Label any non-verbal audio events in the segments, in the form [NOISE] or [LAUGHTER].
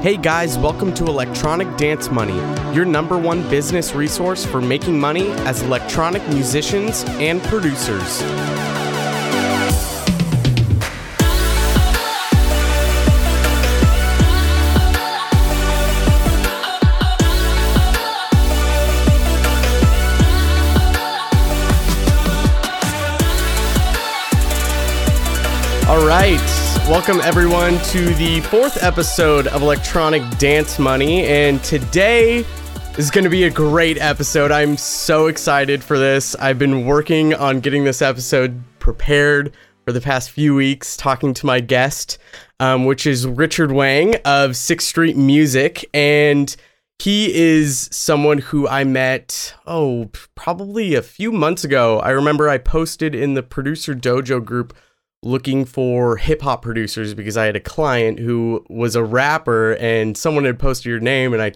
Hey guys, welcome to Electronic Dance Money, your number one business resource for making money as electronic musicians and producers. All right. Welcome everyone to the fourth episode of Electronic Dance Money. And today is going to be a great episode. I'm so excited for this. I've been working on getting this episode prepared for the past few weeks, talking to my guest, um, which is Richard Wang of Sixth Street Music. And he is someone who I met, oh, probably a few months ago. I remember I posted in the producer dojo group looking for hip hop producers because I had a client who was a rapper and someone had posted your name and I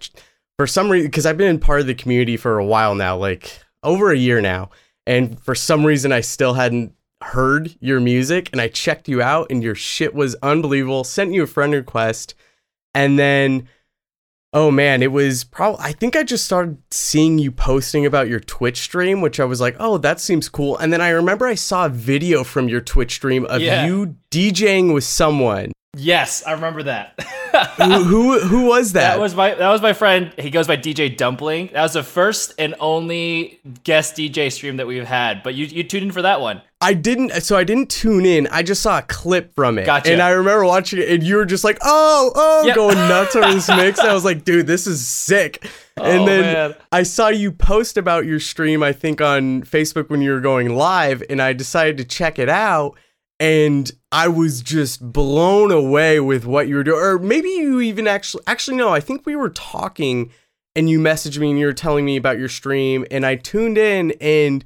for some reason because I've been part of the community for a while now, like over a year now, and for some reason I still hadn't heard your music and I checked you out and your shit was unbelievable, sent you a friend request and then Oh man, it was probably. I think I just started seeing you posting about your Twitch stream, which I was like, oh, that seems cool. And then I remember I saw a video from your Twitch stream of Yeah. you DJing with someone. Yes, I remember that. who, [LAUGHS] who who was that? that was my that was my friend. He goes by DJ Dumpling. That was the first and only guest DJ stream that we've had. But you you tuned in for that one. I didn't. So I didn't tune in. I just saw a clip from it. Gotcha. And I remember watching it, and you were just like, oh, oh, Yep. going nuts over this mix. And I was like, [LAUGHS] dude, this is sick. and Oh, then man. I saw you post about your stream, I think on Facebook when you were going live, and I decided to check it out. And I was just blown away with what you were doing. Or maybe you even actually, actually, no, I think we were talking and you messaged me and you were telling me about your stream. And I tuned in and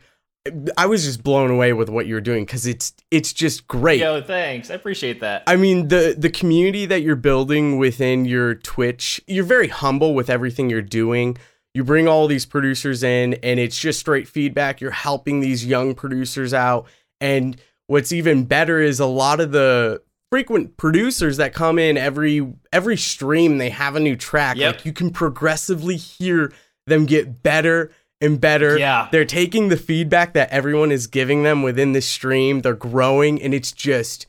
I was just blown away with what you were doing because it's it's just great. Yo, thanks. I appreciate that. I mean the the community that you're building within your Twitch, you're very humble with everything you're doing. You bring all these producers in and it's just straight feedback. You're helping these young producers out and what's even better is a lot of the frequent producers that come in every every stream they have a new track. Yep. Like you can progressively hear them get better and better. Yeah. They're taking the feedback that everyone is giving them within the stream. They're growing and it's just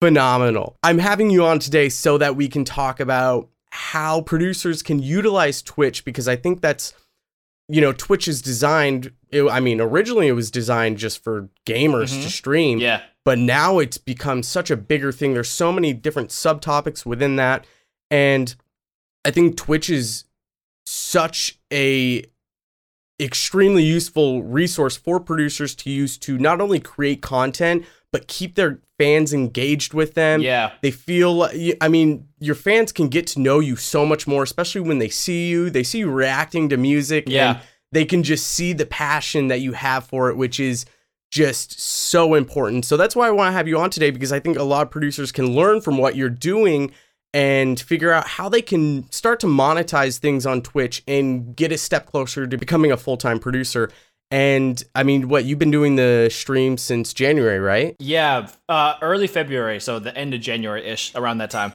phenomenal. I'm having you on today so that we can talk about how producers can utilize Twitch because I think that's you know Twitch is designed it, I mean originally it was designed just for gamers Mhm. to stream Yeah. but now it's become such a bigger thing there's so many different subtopics within that and I think Twitch is such a extremely useful resource for producers to use to not only create content but keep their fans engaged with them Yeah. they feel i mean your fans can get to know you so much more especially when they see you they see you reacting to music Yeah. and they can just see the passion that you have for it which is just so important so that's why i want to have you on today because i think a lot of producers can learn from what you're doing and figure out how they can start to monetize things on twitch and get a step closer to becoming a full-time producer and i mean what you've been doing the stream since january right Yeah. Uh, early February, so the end of January ish, around that time.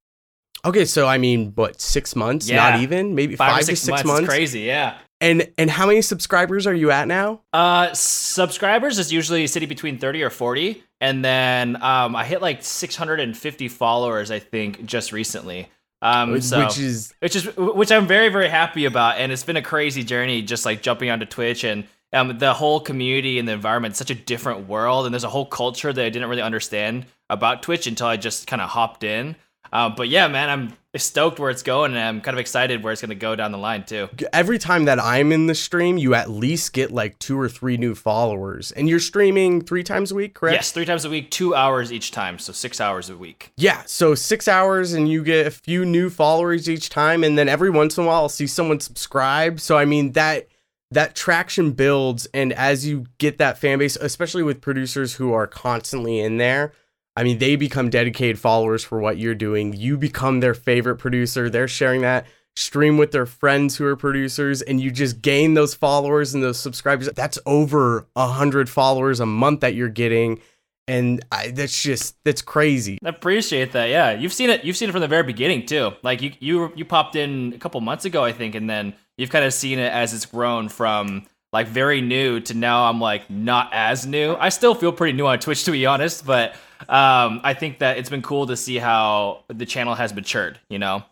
Okay, so I mean, what six months? Yeah. Not even, maybe Five, five, or six, to six months. months. Crazy. Yeah. And and how many subscribers are you at now? Uh, subscribers is usually sitting between 30 or 40. And then um, I hit like 650 followers, I think, just recently. Um, so, Which is which is which I'm very very happy about, and it's been a crazy journey, just like jumping onto Twitch and um, the whole community and the environment. Such a different world, and there's a whole culture that I didn't really understand about Twitch until I just kind of hopped in. Um, but yeah, man, I'm stoked where it's going, and I'm kind of excited where it's gonna go down the line too. every time that I'm in the stream, you at least get like two or three new followers, and you're streaming three times a week, correct? Yes, three times a week, two hours each time, so six hours a week. Yeah, so six hours and you get a few new followers each time, and then every once in a while I'll see someone subscribe. So I mean that that traction builds, and as you get that fan base, especially with producers who are constantly in there, I mean they become dedicated followers for what you're doing. You become their favorite producer. They're sharing that stream with their friends who are producers, and you just gain those followers and those subscribers. That's over a hundred followers a month that you're getting and I, that's just that's crazy. I appreciate that. Yeah, you've seen it. You've seen it from the very beginning too. Like you, you, you popped in a couple months ago, I think, and then you've kind of seen it as it's grown from like very new to now. I'm like not as new. I still feel pretty new on Twitch, to be honest, but um, I think that it's been cool to see how the channel has matured. You know,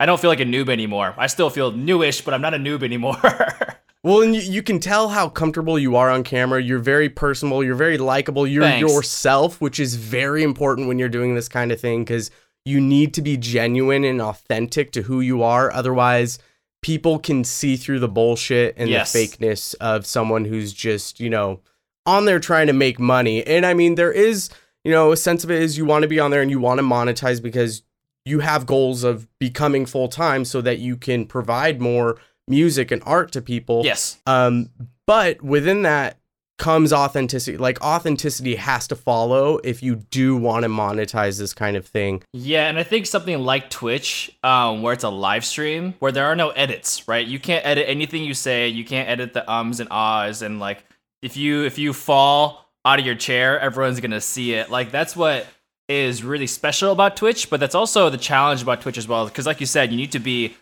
I don't feel like a noob anymore. I still feel newish, but I'm not a noob anymore. [LAUGHS] Well, and you, you can tell how comfortable you are on camera. You're very personable. You're very likable. You're Thanks. yourself, which is very important when you're doing this kind of thing because you need to be genuine and authentic to who you are. Otherwise, people can see through the bullshit and Yes. the fakeness of someone who's just, you know, on there trying to make money. And I mean, there is, you know, a sense of it is you want to be on there and you want to monetize because you have goals of becoming full time so that you can provide more music and art to people. yes. Um, but within that comes authenticity. Like authenticity has to follow if you do want to monetize this kind of thing. Yeah, and I think something like Twitch, um, where it's a live stream, where there are no edits, right? You can't edit anything you say. You can't edit the ums and ahs, and like if you if you fall out of your chair, everyone's gonna see it. Like that's what is really special about Twitch, but that's also the challenge about Twitch as well. Because like you said, you need to be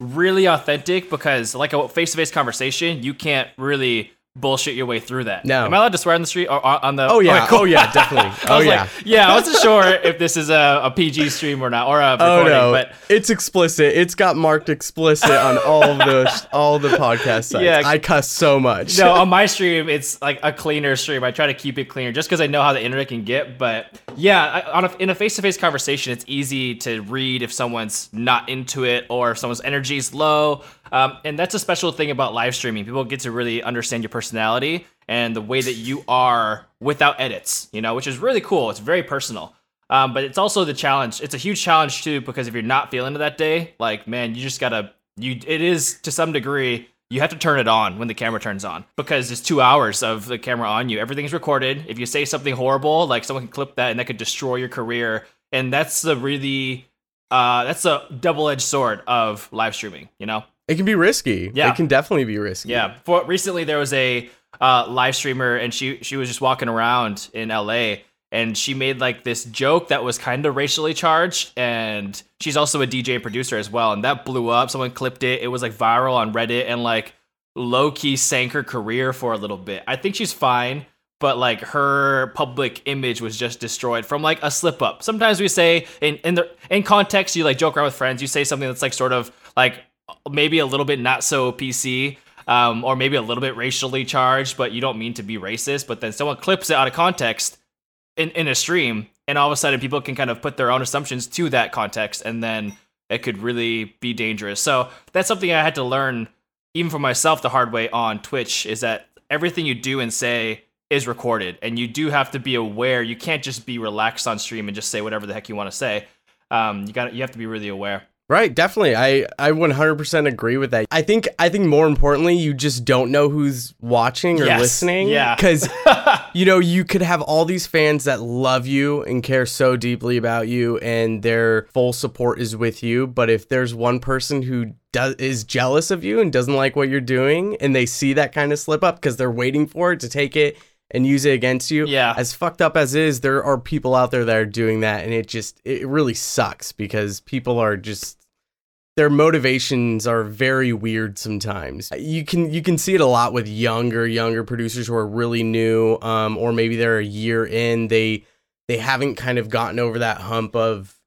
really authentic because like a face to face conversation, you can't really bullshit your way through that. No. Am I allowed to swear on the street or on the? Oh yeah, Okay, cool. oh yeah, [LAUGHS] definitely. Oh yeah. like, yeah, I wasn't sure if this is a, a PG stream or not, or a [LAUGHS] Oh no, but it's explicit. It's got marked explicit on all of the all the podcast sites. Yeah. I cuss so much. no, on [LAUGHS] my stream, it's like a cleaner stream. I try to keep it cleaner just because I know how the internet can get. But yeah, I, on a, in a face to face conversation, it's easy to read if someone's not into it or if someone's energy is low. Um, and that's a special thing about live streaming. People get to really understand your personality and the way that you are without edits, you know, which is really cool. It's very personal. Um, but it's also the challenge. It's a huge challenge too because if you're not feeling it that day, like man, you just gotta you. It is to some degree you have to turn it on when the camera turns on because it's two hours of the camera on you. Everything's recorded. If you say something horrible, like someone can clip that and that could destroy your career. And that's the really uh, that's a double edged sword of live streaming. You know. It can be risky. Yeah. it can definitely be risky. Yeah. For recently, there was a uh, live streamer, and she she was just walking around in L.A. and she made like this joke that was kind of racially charged, and she's also a DJ and producer as well, and that blew up. Someone clipped it. It was like viral on Reddit, and like low key sank her career for a little bit. I think she's fine. But like her public image was just destroyed from like a slip up. Sometimes we say in in the in context, you like joke around with friends. You say something that's like sort of like maybe a little bit not so PC, um, or maybe a little bit racially charged, but you don't mean to be racist. But then someone clips it out of context in, in a stream, and all of a sudden people can kind of put their own assumptions to that context, and then it could really be dangerous. So that's something I had to learn, even for myself, the hard way on Twitch, is that everything you do and say is recorded, and you do have to be aware. You can't just be relaxed on stream and just say whatever the heck you want to say. Um, you got you have to be really aware. Right, definitely. I I 100% agree with that. I think I think more importantly, you just don't know who's watching or Yes, listening. yeah. Cuz [LAUGHS] you know, you could have all these fans that love you and care so deeply about you and their full support is with you, but if there's one person who does is jealous of you and doesn't like what you're doing and they see that kind of slip up cuz they're waiting for it to take it and use it against you. Yeah. As fucked up as it is, there are people out there that are doing that and it just it really sucks because people are just their motivations are very weird sometimes. You can you can see it a lot with younger younger producers who are really new um or maybe they're a year in they they haven't kind of gotten over that hump of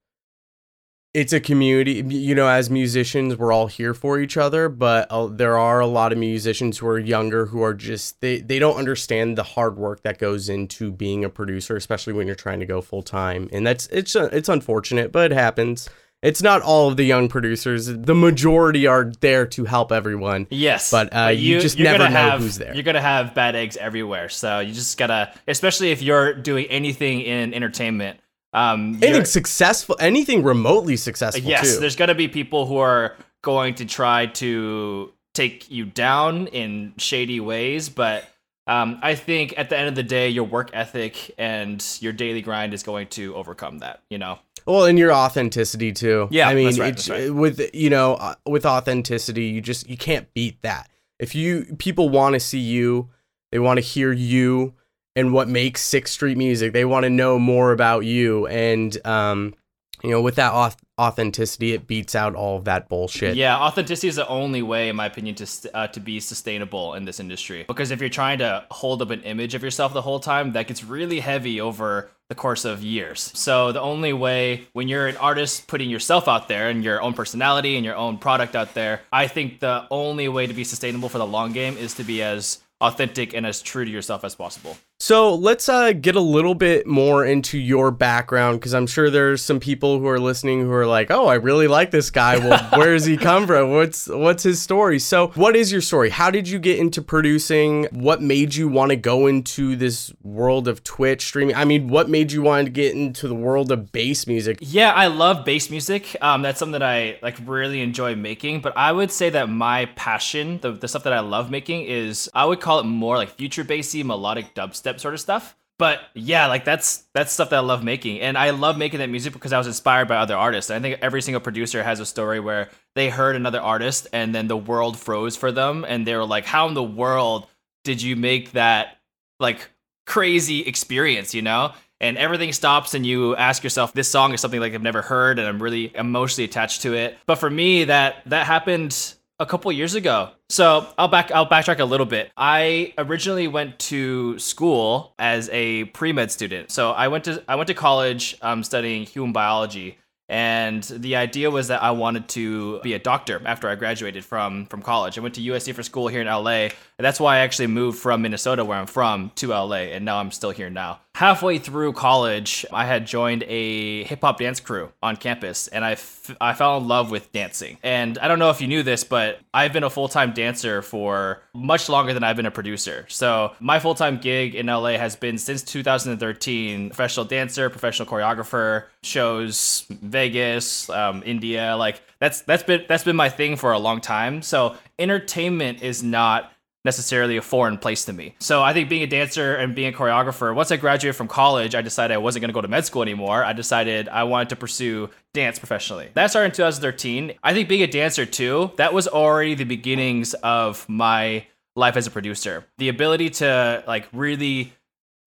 it's a community you know as musicians we're all here for each other but uh, there are a lot of musicians who are younger who are just they they don't understand the hard work that goes into being a producer especially when you're trying to go full time and that's it's uh, it's unfortunate but it happens it's not all of the young producers the majority are there to help everyone Yes, But, uh, you, you, just never know have, who's there. You're gonna have bad eggs everywhere, so you just gotta, especially if you're doing anything in entertainment. Um, anything successful anything remotely successful yes, too. there's gonna be people who are going to try to take you down in shady ways, but um, I think at the end of the day, your work ethic and your daily grind is going to overcome that. You know. Well, and your authenticity too. Yeah, I mean, right, right. with you know, uh, with authenticity, you just you can't beat that. If you people want to see you, they want to hear you, and what makes Sixth Street music. They want to know more about you, and um, you know, with that auth- authenticity, it beats out all of that bullshit. Yeah, authenticity is the only way, in my opinion, to uh, to be sustainable in this industry. Because if you're trying to hold up an image of yourself the whole time, that gets really heavy over the course of years. So the only way, when you're an artist putting yourself out there and your own personality and your own product out there, I think the only way to be sustainable for the long game is to be as authentic and as true to yourself as possible. So let's uh, get a little bit more into your background because I'm sure there's some people who are listening who are like, "Oh, I really like this guy. Well, [LAUGHS] where does he come from? What's what's his story?" So, what is your story? How did you get into producing? What made you want to go into this world of Twitch streaming? I mean, what made you want to get into the world of bass music? Yeah, I love bass music. Um, that's something that I like really enjoy making. But I would say that my passion, the, the stuff that I love making, is I would call it more like future bassy, melodic dubstep sort of stuff. But yeah, like that's that's stuff that I love making, and I love making that music because I was inspired by other artists. I think every single producer has a story where they heard another artist, and then the world froze for them, and they were like, "How in the world did you make that like crazy experience?" You know? And everything stops, and you ask yourself, "This song is something like I've never heard, and I'm really emotionally attached to it." But for me, that that happened a couple years ago. So I'll back I'll backtrack a little bit. I originally went to school as a pre med student. So I went to I went to college um, studying human biology, and the idea was that I wanted to be a doctor after I graduated from from college. I went to USC for school here in LA, and that's why I actually moved from Minnesota, where I'm from, to LA, and now I'm still here now. Halfway through college, I had joined a hip hop dance crew on campus, and I, f- I fell in love with dancing. And I don't know if you knew this, but I've been a full time dancer for much longer than I've been a producer. So my full time gig in LA has been since 2013 professional dancer, professional choreographer, shows Vegas, um, India. Like that's that's been that's been my thing for a long time. So entertainment is not necessarily a foreign place to me. So I think being a dancer and being a choreographer, once I graduated from college, I decided I wasn't going to go to med school anymore. I decided I wanted to pursue dance professionally. That started in 2013. I think being a dancer too, that was already the beginnings of my life as a producer. The ability to like really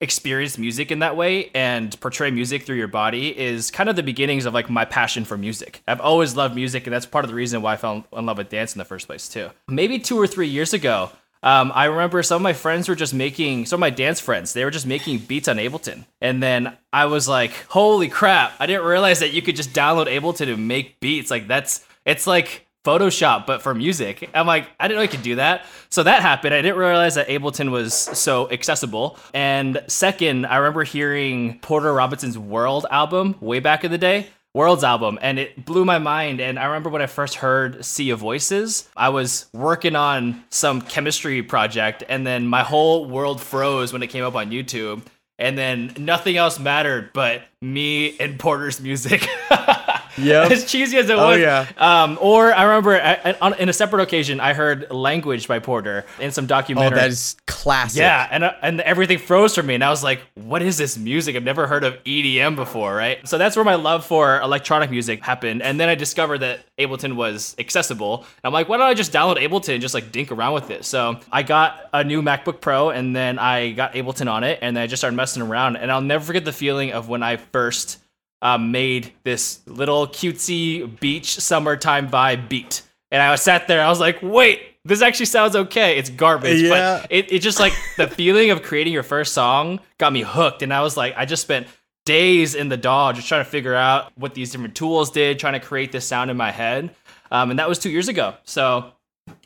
experience music in that way and portray music through your body is kind of the beginnings of like my passion for music. I've always loved music and that's part of the reason why I fell in love with dance in the first place too. Maybe 2 or 3 years ago, um, I remember some of my friends were just making, some of my dance friends, they were just making beats on Ableton. And then I was like, holy crap, I didn't realize that you could just download Ableton and make beats. Like, that's, it's like Photoshop, but for music. I'm like, I didn't know you could do that. So that happened. I didn't realize that Ableton was so accessible. And second, I remember hearing Porter Robinson's World album way back in the day. Worlds album, and it blew my mind. And I remember when I first heard Sea of Voices, I was working on some chemistry project, and then my whole world froze when it came up on YouTube. And then nothing else mattered but me and Porter's music. [LAUGHS] Yep. as cheesy as it Oh, was. yeah. Um, or I remember I, I- on, in a separate occasion, I heard "Language" by Porter in some documentary. Oh, that is classic. Yeah, and uh, and everything froze for me, and I was like, "What is this music? I've never heard of EDM before." Right. So that's where my love for electronic music happened, and then I discovered that Ableton was accessible. And I'm like, "Why don't I just download Ableton and just like dink around with it?" So I got a new MacBook Pro, and then I got Ableton on it, and then I just started messing around. And I'll never forget the feeling of when I first um, made this little cutesy beach summertime vibe beat. And I was sat there, I was like, wait, this actually sounds okay. It's garbage. Yeah. But it, it just like the feeling of creating your first song got me hooked. And I was like, I just spent days in the DAW just trying to figure out what these different tools did, trying to create this sound in my head. Um, and that was two years ago. So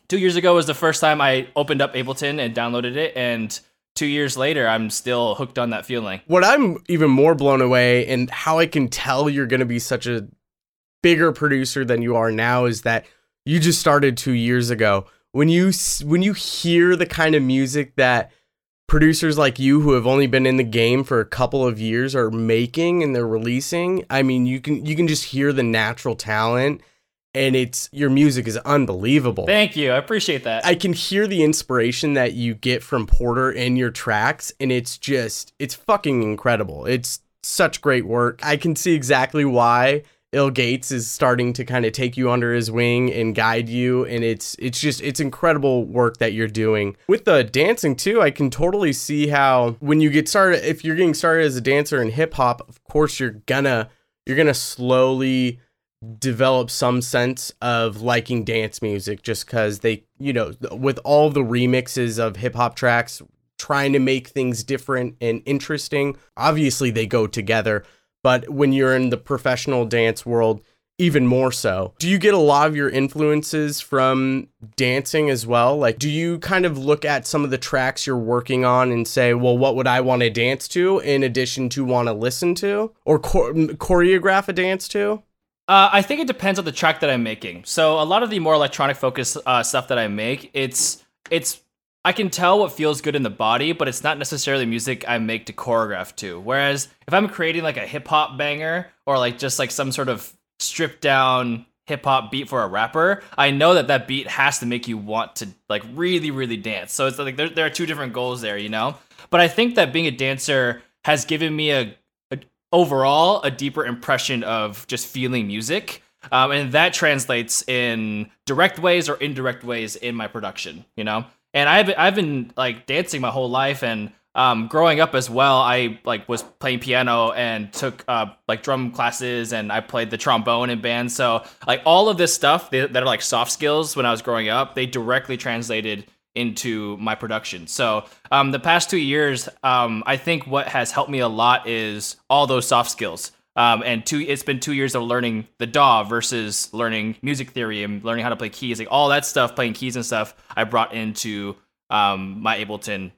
two years ago was the first time I opened up Ableton and downloaded it. And two years later, I'm still hooked on that feeling. What I'm even more blown away and how I can tell you're going to be such a bigger producer than you are now is that you just started 2 years ago. When you when you hear the kind of music that producers like you who have only been in the game for a couple of years are making and they're releasing, I mean, you can you can just hear the natural talent and it's your music is unbelievable. Thank you. I appreciate that. I can hear the inspiration that you get from Porter in your tracks, and it's just, it's fucking incredible. It's such great work. I can see exactly why Ill Gates is starting to kind of take you under his wing and guide you and it's it's just it's incredible work that you're doing. With the dancing too, I can totally see how when you get started if you're getting started as a dancer in hip hop, of course you're gonna you're to slowly develop some sense of liking dance music just cuz they, you know, with all the remixes of hip hop tracks trying to make things different and interesting, obviously they go together but when you're in the professional dance world, even more so. Do you get a lot of your influences from dancing as well? Like, do you kind of look at some of the tracks you're working on and say, well, what would I want to dance to in addition to want to listen to or mm, choreograph a dance to? Uh, I think it depends on the track that I'm making. So a lot of the more electronic focused uh, stuff that I make, it's it's I can tell what feels good in the body, but it's not necessarily music I make to choreograph to. Whereas if I'm creating like a hip hop banger or like just like some sort of stripped down hip hop beat for a rapper, I know that that beat has to make you want to like really, really dance. So it's like there, there are two different goals there, you know? But I think that being a dancer has given me a, a overall a deeper impression of just feeling music. Um, and that translates in direct ways or indirect ways in my production, you know? and I've I've been like dancing my whole life and um, growing up as well. I like was playing piano and took uh, like drum classes and I played the trombone in bands. So like all of this stuff that are like soft skills when I was growing up, they directly translated into my production. So um, the past two years, um, I think what has helped me a lot is all those soft skills. Um, and two, it's been two years of learning the DAW versus learning music theory and learning how to play keys, like all that stuff, playing keys and stuff. I brought into um, my Ableton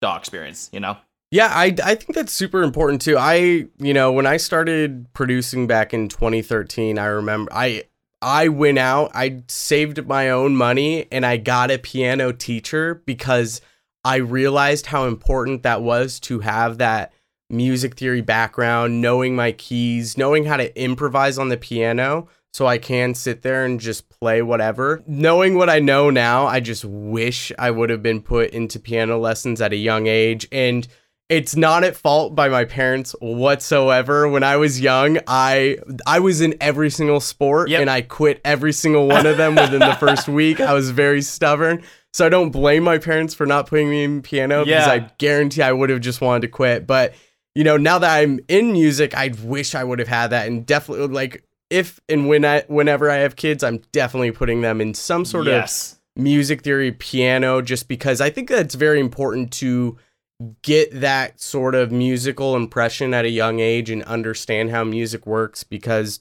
DAW experience. You know. Yeah, I, I think that's super important too. I you know when I started producing back in 2013, I remember I I went out, I saved my own money, and I got a piano teacher because I realized how important that was to have that music theory background, knowing my keys, knowing how to improvise on the piano so I can sit there and just play whatever. Knowing what I know now, I just wish I would have been put into piano lessons at a young age and it's not at fault by my parents whatsoever. When I was young, I I was in every single sport yep. and I quit every single one of them within the first [LAUGHS] week. I was very stubborn. So I don't blame my parents for not putting me in piano yeah. because I guarantee I would have just wanted to quit. But you know, now that I'm in music, I wish I would have had that and definitely like if and when I whenever I have kids, I'm definitely putting them in some sort yes. of music theory piano just because I think that's very important to get that sort of musical impression at a young age and understand how music works because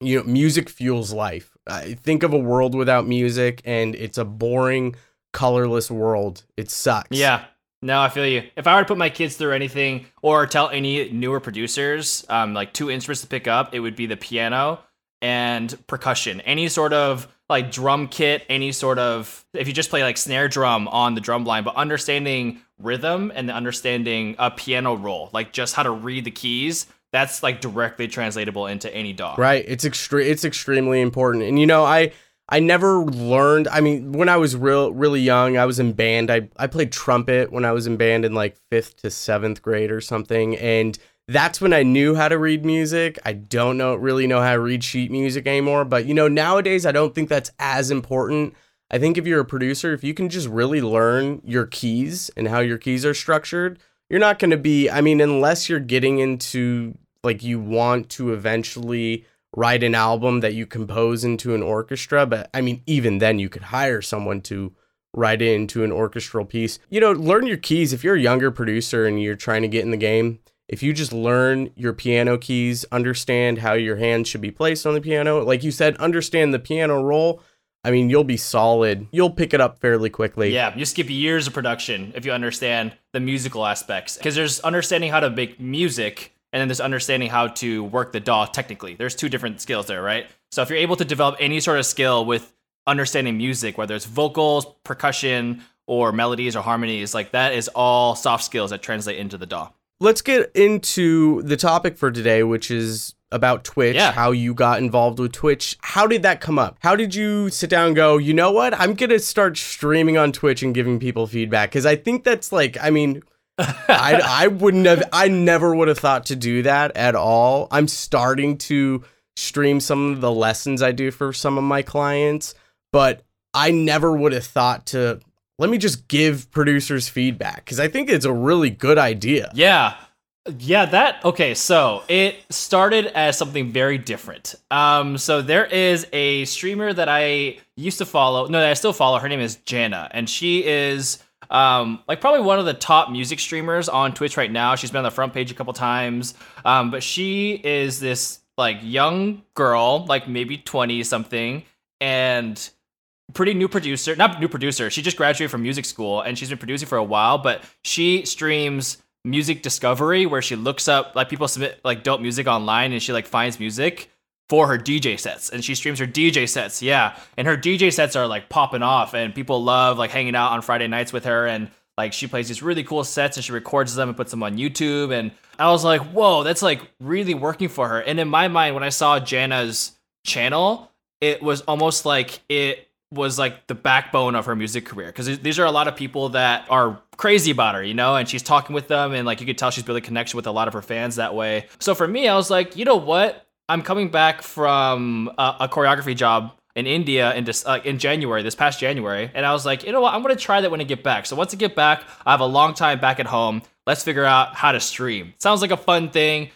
you know music fuels life. I think of a world without music and it's a boring colorless world. It sucks. Yeah. No, I feel you. If I were to put my kids through anything or tell any newer producers, um, like two instruments to pick up, it would be the piano and percussion. Any sort of like drum kit, any sort of if you just play like snare drum on the drum line, but understanding rhythm and understanding a piano roll, like just how to read the keys, that's like directly translatable into any DAW. Right. It's extreme. It's extremely important. And you know, I I never learned. I mean, when I was real really young, I was in band. I I played trumpet when I was in band in like 5th to 7th grade or something and that's when I knew how to read music. I don't know really know how to read sheet music anymore, but you know, nowadays I don't think that's as important. I think if you're a producer, if you can just really learn your keys and how your keys are structured, you're not going to be I mean, unless you're getting into like you want to eventually write an album that you compose into an orchestra. But I mean, even then, you could hire someone to write it into an orchestral piece. You know, learn your keys. If you're a younger producer and you're trying to get in the game, if you just learn your piano keys, understand how your hands should be placed on the piano, like you said, understand the piano roll. I mean, you'll be solid. You'll pick it up fairly quickly. Yeah, you skip years of production if you understand the musical aspects. Because there's understanding how to make music and then there's understanding how to work the DAW technically. There's two different skills there, right? So if you're able to develop any sort of skill with understanding music, whether it's vocals, percussion, or melodies or harmonies, like that is all soft skills that translate into the DAW. Let's get into the topic for today, which is about Twitch, yeah. how you got involved with Twitch. How did that come up? How did you sit down and go, you know what? I'm going to start streaming on Twitch and giving people feedback? Because I think that's like, I mean, [LAUGHS] I, I wouldn't have, I never would have thought to do that at all. I'm starting to stream some of the lessons I do for some of my clients, but I never would have thought to let me just give producers feedback because I think it's a really good idea. Yeah. Yeah, that okay, so it started as something very different. Um so there is a streamer that I used to follow. No, that I still follow. Her name is Jana and she is um like probably one of the top music streamers on Twitch right now. She's been on the front page a couple times. Um but she is this like young girl, like maybe 20 something and pretty new producer, not new producer. She just graduated from music school and she's been producing for a while, but she streams music discovery where she looks up like people submit like dope music online and she like finds music for her DJ sets and she streams her DJ sets. Yeah. And her DJ sets are like popping off and people love like hanging out on Friday nights with her and like she plays these really cool sets and she records them and puts them on YouTube and I was like, "Whoa, that's like really working for her." And in my mind when I saw Jana's channel, it was almost like it was like the backbone of her music career because these are a lot of people that are crazy about her, you know, and she's talking with them and like you could tell she's building connection with a lot of her fans that way. So for me, I was like, you know what? I'm coming back from a, a choreography job in India in this, uh, in January, this past January, and I was like, you know what? I'm gonna try that when I get back. So once I get back, I have a long time back at home. Let's figure out how to stream. Sounds like a fun thing.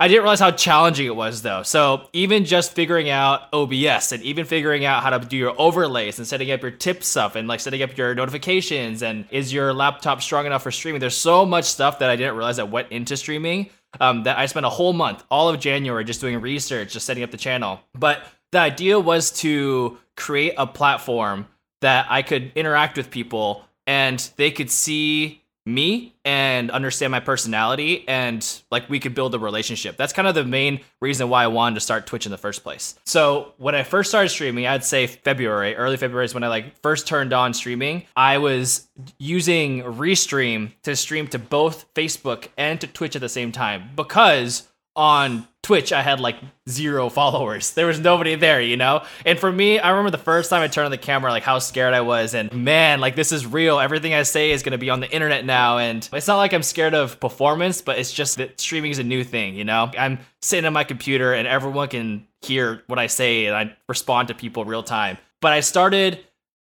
I didn't realize how challenging it was though. So even just figuring out OBS and even figuring out how to do your overlays and setting up your tip stuff and like setting up your notifications and is your laptop strong enough for streaming? There's so much stuff that I didn't realize that went into streaming. Um, that I spent a whole month, all of January, just doing research, just setting up the channel. But the idea was to create a platform that I could interact with people and they could see me and understand my personality and like we could build a relationship. That's kind of the main reason why I wanted to start Twitch in the first place. So when I first started streaming, I'd say February, early February is when I like first turned on streaming. I was using Restream to stream to both Facebook and to Twitch at the same time because on Twitch, I had like zero followers. There was nobody there, you know? And for me, I remember the first time I turned on the camera, like how scared I was. And man, like this is real. Everything I say is gonna be on the internet now. And it's not like I'm scared of performance, but it's just that streaming is a new thing, you know? I'm sitting on my computer and everyone can hear what I say and I respond to people real time. But I started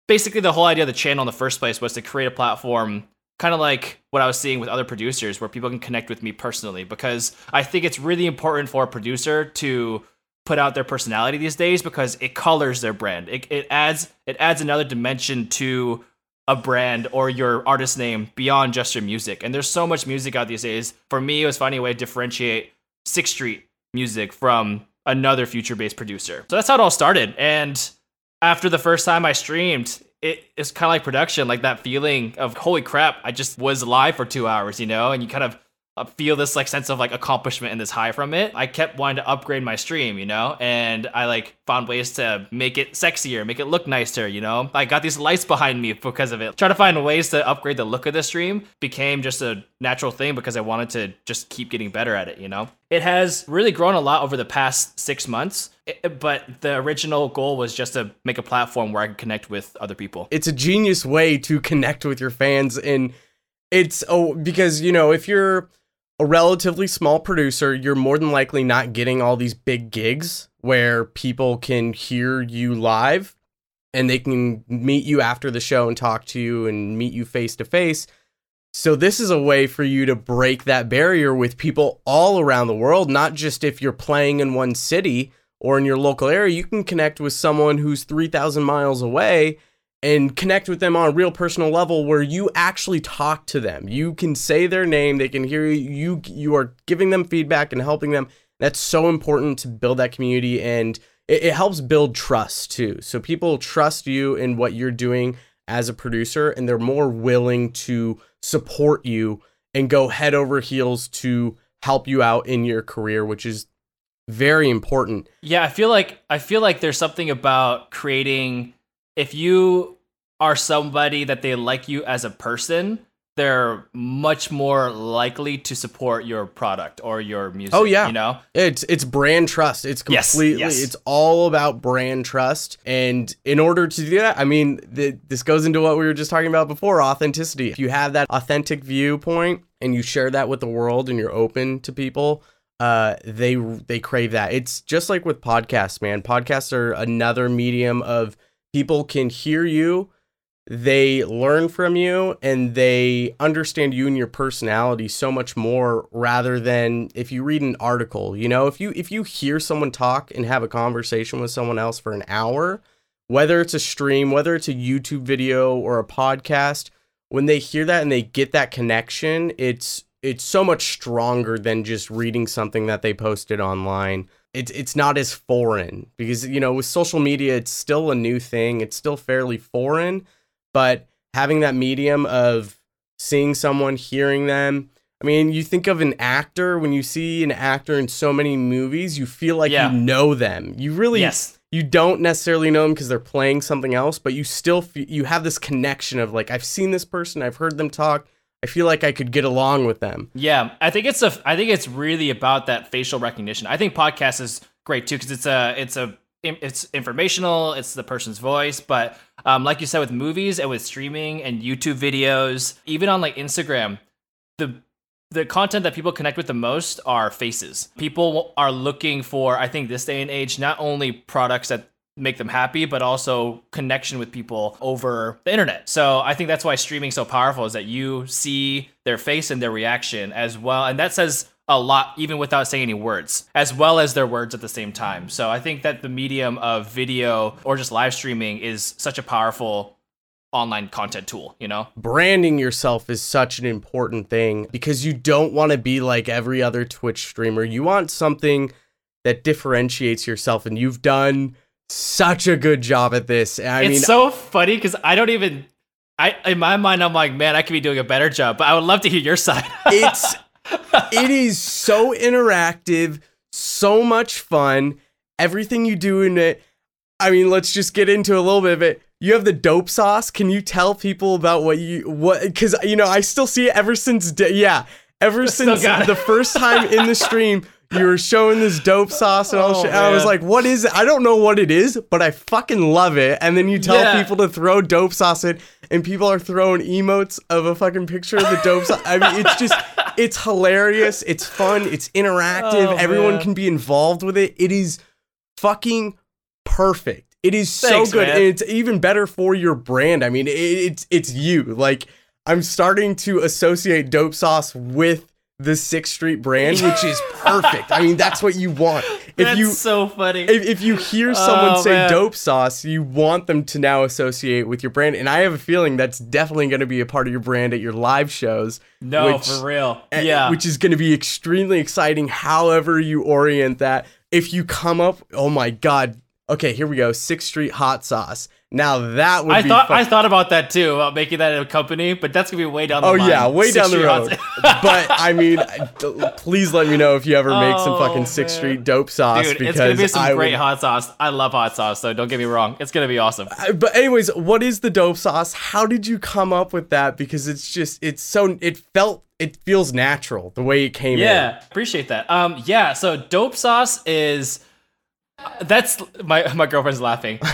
basically the whole idea of the channel in the first place was to create a platform kind of like what I was seeing with other producers where people can connect with me personally because I think it's really important for a producer to put out their personality these days because it colors their brand. It, it adds it adds another dimension to a brand or your artist name beyond just your music. And there's so much music out these days. For me, it was finding a way to differentiate Sixth Street music from another future-bass producer. So that's how it all started. And after the first time I streamed, it, it's kind of like production, like that feeling of holy crap, I just was live for two hours, you know, and you kind of Uh, feel this like sense of like accomplishment and this high from it. I kept wanting to upgrade my stream, you know, and I like found ways to make it sexier, make it look nicer, you know. I got these lights behind me because of it. Trying to find ways to upgrade the look of the stream became just a natural thing because I wanted to just keep getting better at it, you know. It has really grown a lot over the past 6 months, eh, eh, but the original goal was just to make a platform where I could connect with other people. It's a genius way to connect with your fans and it's oh because you know, if you're a relatively small producer, you're more than likely not getting all these big gigs where people can hear you live and they can meet you after the show and talk to you and meet you face to face. So, this is a way for you to break that barrier with people all around the world, not just if you're playing in one city or in your local area. You can connect with someone who's 3,000 miles away and connect with them on a real personal level where you actually talk to them. You can say their name, they can hear you, you you are giving them feedback and helping them. That's so important to build that community and it, it helps build trust too. So people trust you in what you're doing as a producer and they're more willing to support you and go head over heels to help you out in your career, which is very important. Yeah, I feel like I feel like there's something about creating if you are somebody that they like you as a person, they're much more likely to support your product or your music. Oh yeah, you know it's it's brand trust. It's completely yes, yes. it's all about brand trust. And in order to do that, I mean, the, this goes into what we were just talking about before: authenticity. If you have that authentic viewpoint and you share that with the world and you're open to people, uh, they they crave that. It's just like with podcasts, man. Podcasts are another medium of people can hear you, they learn from you, and they understand you and your personality so much more rather than if you read an article. You know, if you if you hear someone talk and have a conversation with someone else for an hour, whether it's a stream, whether it's a YouTube video or a podcast, when they hear that and they get that connection, it's it's so much stronger than just reading something that they posted online. It's it's not as foreign because you know with social media it's still a new thing. It's still fairly foreign, but having that medium of seeing someone, hearing them. I mean, you think of an actor when you see an actor in so many movies, you feel like Yeah. you know them. You really Yes. you don't necessarily know them because they're playing something else, but you still fe you have this connection of like I've seen this person, I've heard them talk. I feel like I could get along with them. Yeah, I think it's a. I think it's really about that facial recognition. I think podcast is great too because it's a. It's a. It's informational. It's the person's voice, but um, like you said with movies and with streaming and YouTube videos, even on like Instagram, the the content that people connect with the most are faces. People are looking for, I think, this day and age, not only products that make them happy, but also connection with people over the internet. So I think that's why streaming so powerful is that you see their face and their reaction as well. And that says a lot, even without saying any words, as well as their words at the same time. So I think that the medium of video or just live streaming is such a powerful online content tool, you know? Branding yourself is such an important thing because you don't want to be like every other Twitch streamer. You want something that differentiates yourself, and you've done such a good job at this. I it's mean, so funny because I don't even. I in my mind I'm like, man, I could be doing a better job, but I would love to hear your side. [LAUGHS] it's it is so interactive, so much fun. Everything you do in it. I mean, let's just get into a little bit of it. You have the dope sauce. Can you tell people about what you what? Because you know, I still see it ever since. day yeah, ever since the first time in the [LAUGHS] stream. You were showing this dope sauce, and, all Oh, shit, and I was like, "What is it? I don't know what it is, but I fucking love it." And then you tell Yeah. people to throw dope sauce in, and people are throwing emotes of a fucking picture of the dope sauce. I mean, it's just, [LAUGHS] it's hilarious. It's fun. It's interactive. Oh, Everyone man. can be involved with it. It is fucking perfect. It is so Thanks, good, man. and it's even better for your brand. I mean, it, it's it's you. Like I'm starting to associate dope sauce with the Sixth Street brand, [LAUGHS] which is perfect. I mean, that's what you want. If That's you so funny. if, if you hear someone Oh, say man. dope sauce, you want them to now associate with your brand. And I have a feeling that's definitely going to be a part of your brand at your live shows. no, which- for real. eh, Yeah. Which is going to be extremely exciting, however you orient that. If you come up, oh my God. Okay, here we go. Sixth Street hot sauce. Now that would I be thought fun. I thought about that too about making that a company, but that's gonna be way down the road. Oh line. yeah, way down the road. [LAUGHS] But I mean, please let me know if you ever make some Oh, fucking Sixth. Street dope sauce Dude, because it's gonna be some I great would- hot sauce. I love hot sauce, so don't get me wrong. It's gonna be awesome. Uh, But anyways, what is the dope sauce? How did you come up with that? Because it's just it's so it felt it feels natural the way it came in. Yeah, appreciate that. Um, yeah. So dope sauce is that's my my girlfriend's laughing. [LAUGHS]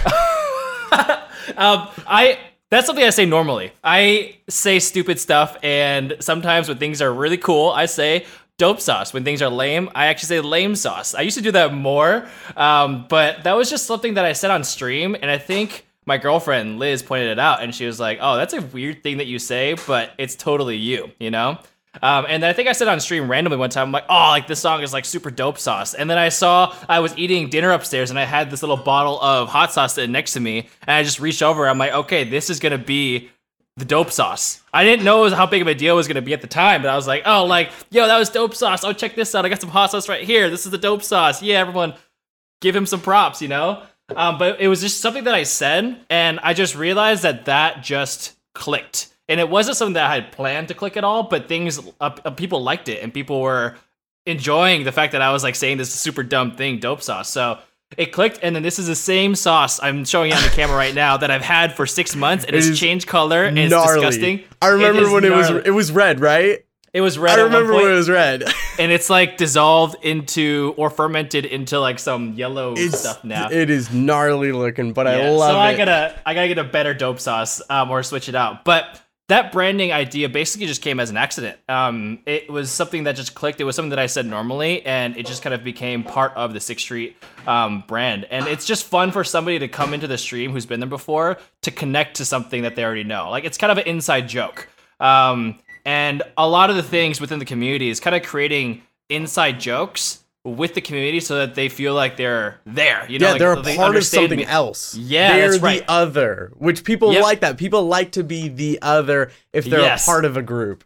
[LAUGHS] um, I that's something I say normally. I say stupid stuff, and sometimes when things are really cool, I say dope sauce. When things are lame, I actually say lame sauce. I used to do that more, um, but that was just something that I said on stream, and I think my girlfriend Liz pointed it out, and she was like, "Oh, that's a weird thing that you say, but it's totally you," you know. Um, and then I think I said on stream randomly one time, I'm like, oh, like this song is like super dope sauce. And then I saw I was eating dinner upstairs and I had this little bottle of hot sauce sitting next to me. And I just reached over. I'm like, okay, this is going to be the dope sauce. I didn't know how big of a deal it was going to be at the time, but I was like, oh, like, yo, that was dope sauce. Oh, check this out. I got some hot sauce right here. This is the dope sauce. Yeah, everyone give him some props, you know? Um, but it was just something that I said, and I just realized that that just clicked. And it wasn't something that I had planned to click at all, but things, uh, uh, people liked it, and people were enjoying the fact that I was like saying this super dumb thing, dope sauce. So it clicked, and then this is the same sauce I'm showing you on the camera right now that I've had for six months, and It it's changed color, and it's disgusting. I remember is when it was it was red, right? It was red. I remember when it was red. [LAUGHS] and it's like dissolved into or fermented into like some yellow It's stuff now. it is gnarly looking, but I Yeah, love so I it. gotta I gotta get a better dope sauce um, or switch it out. But that branding idea basically just came as an accident. Um, it was something that just clicked. It was something that I said normally, and it just kind of became part of the Sixth Street um, brand. And it's just fun for somebody to come into the stream who's been there before to connect to something that they already know. Like it's kind of an inside joke. Um, and a lot of the things within the community is kind of creating inside jokes with the community so that they feel like they're there. You know, yeah, like, they're a they part of something me. else. Yeah, they're that's right. the other, which people Yep. like that. People like to be the other if they're Yes. a part of a group.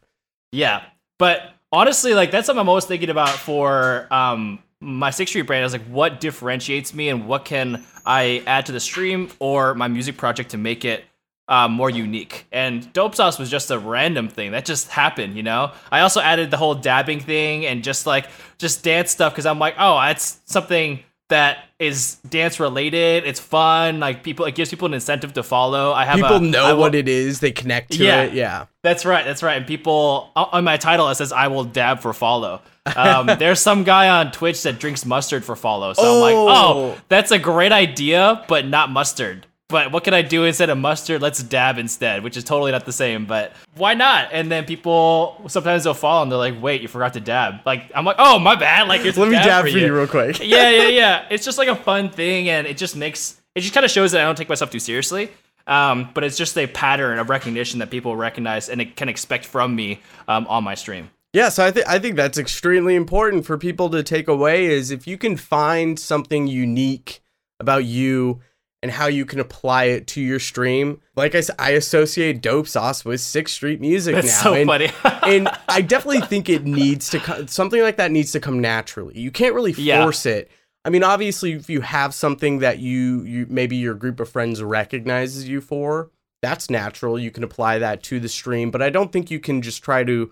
Yeah, but honestly, like that's something I'm always thinking about for um my Sixth Street brand. Is like what differentiates me and what can I add to the stream or my music project to make it uh, more unique. And Dope Sauce was just a random thing that just happened, you know. I also added the whole dabbing thing and just like just dance stuff because I'm like, oh, it's something that is dance related. It's fun. Like people, it gives people an incentive to follow. I have People a, know I will- what it is. They connect to Yeah. it. Yeah. that's right. That's right. And people on my title it says I will dab for follow. Um, [LAUGHS] there's some guy on Twitch that drinks mustard for follow. So I'm like, Oh. oh, that's a great idea, but not mustard. But what can I do instead of mustard? Let's dab instead, which is totally not the same. But why not? And then people sometimes they'll fall and they're like, wait, you forgot to dab. Like I'm like, oh my bad. Like Let me dab for for you real quick. yeah, yeah, [LAUGHS] yeah. It's just like a fun thing, and it just makes it just kind of shows that I don't take myself too seriously. Um, but it's just a pattern of recognition that people recognize and it can expect from me um, on my stream. Yeah, so I think I think that's extremely important for people to take away is if you can find something unique about you and how you can apply it to your stream. Like I said, I associate dope sauce with Sixth Street music That's now. so and, funny. [LAUGHS] and [LAUGHS] I definitely think it needs to come, something like that needs to come naturally. You can't really Yeah. force it. I mean, obviously, if you have something that you you maybe your group of friends recognizes you for, that's natural. You can apply that to the stream, but I don't think you can just try to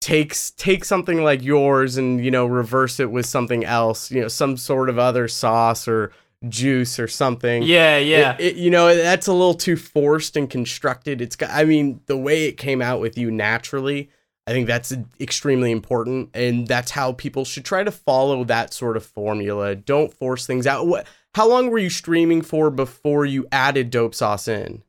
take take something like yours and you know reverse it with something else. You know, some sort of other sauce or juice or something. yeah, yeah. It, it- you know, that's a little too forced and constructed. It's got, I mean, the way it came out with you naturally, I think that's extremely important. And that's how people should try to follow that sort of formula. Don't force things out. What, how long were you streaming for before you added dope sauce in?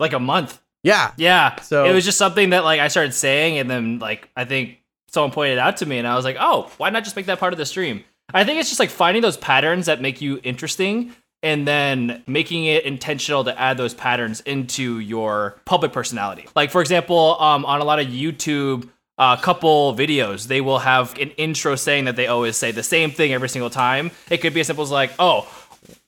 like a month. Yeah. Yeah. So- it was just something that like I started saying, and then like I think someone pointed it out to me, and I was like, oh, why not just make that part of the stream? I think it's just like finding those patterns that make you interesting, and then making it intentional to add those patterns into your public personality. Like for example, um, on a lot of YouTube. Uh, couple videos, they will have an intro saying that they always say the same thing every single time. It could be as simple as like, "Oh,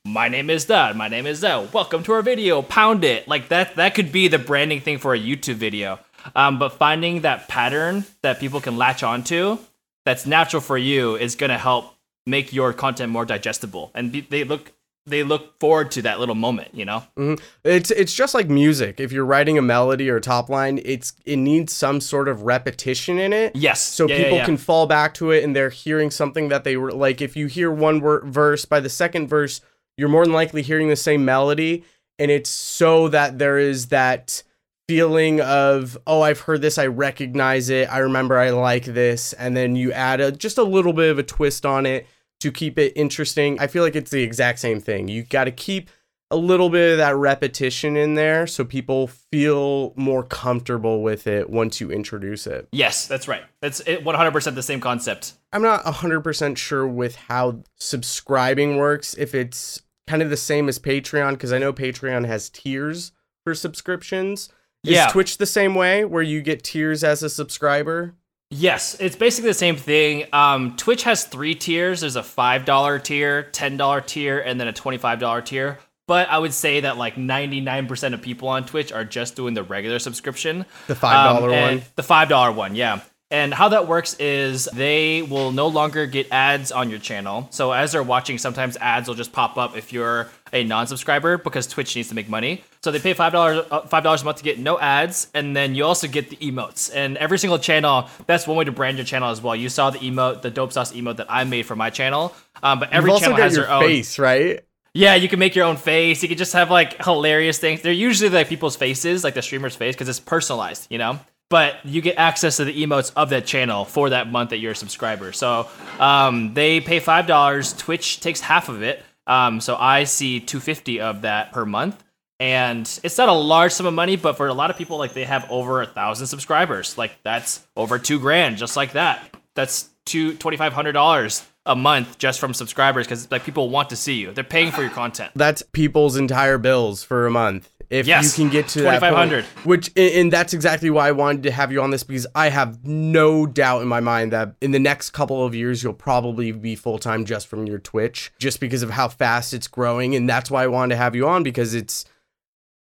my name is that. My name is that. Welcome to our video. Pound it. Like that. That could be the branding thing for a YouTube video. Um, but finding that pattern that people can latch onto, that's natural for you, is gonna help make your content more digestible. And be, they look they look forward to that little moment. You know. Mm-hmm. It's it's just like music. If you're writing a melody or a top line, it's it needs some sort of repetition in it. Yes. so Yeah, yeah, people yeah. can fall back to it and they're hearing something that they were like if you hear one wor- verse by the second verse you're more than likely hearing the same melody and it's so that there is that feeling of oh i've heard this i recognize it i remember i like this and then you add a, just a little bit of a twist on it to keep it interesting i feel like it's the exact same thing you got to keep a little bit of that repetition in there so people feel more comfortable with it once you introduce it Yes, that's right. That's 100% the same concept. I'm not 100% sure with how subscribing works, if it's kind of the same as Patreon, because I know Patreon has tiers for subscriptions. Is Yeah. Twitch the same way, where you get tiers as a subscriber? Yes, it's basically the same thing. Um, Twitch has three tiers. There's a five dollar tier, ten dollar tier, and then a twenty five dollar tier. But I would say that like ninety nine percent of people on Twitch are just doing the regular subscription. The $5 Um, one? The five dollar one, yeah. And how that works is they will no longer get ads on your channel. So as they're watching, sometimes ads will just pop up if you're a non-subscriber because Twitch needs to make money. So they pay five dollars uh, five dollars a month to get no ads, and then you also get the emotes. And every single channel, that's one way to brand your channel as well. You saw the emote, the dope sauce emote that I made for my channel. Um, but every channel has your their own. face, right? Yeah, you can make your own face. You can just have like hilarious things. They're usually like people's faces, like the streamer's face, because it's personalized, you know. But you get access to the emotes of that channel for that month that you're a subscriber. So um, they pay five dollars. Twitch takes half of it. Um, so I see two fifty of that per month, and it's not a large sum of money, but for a lot of people, like they have over a thousand subscribers. Like that's over two grand, just like that. That's two twenty five hundred dollars a month just from subscribers because like people want to see you. They're paying for your content. That's people's entire bills for a month. If Yes. you can get to that point, 2,500. which and that's exactly why I wanted to have you on this because I have no doubt in my mind that in the next couple of years you'll probably be full time just from your Twitch, just because of how fast it's growing, and that's why I wanted to have you on because it's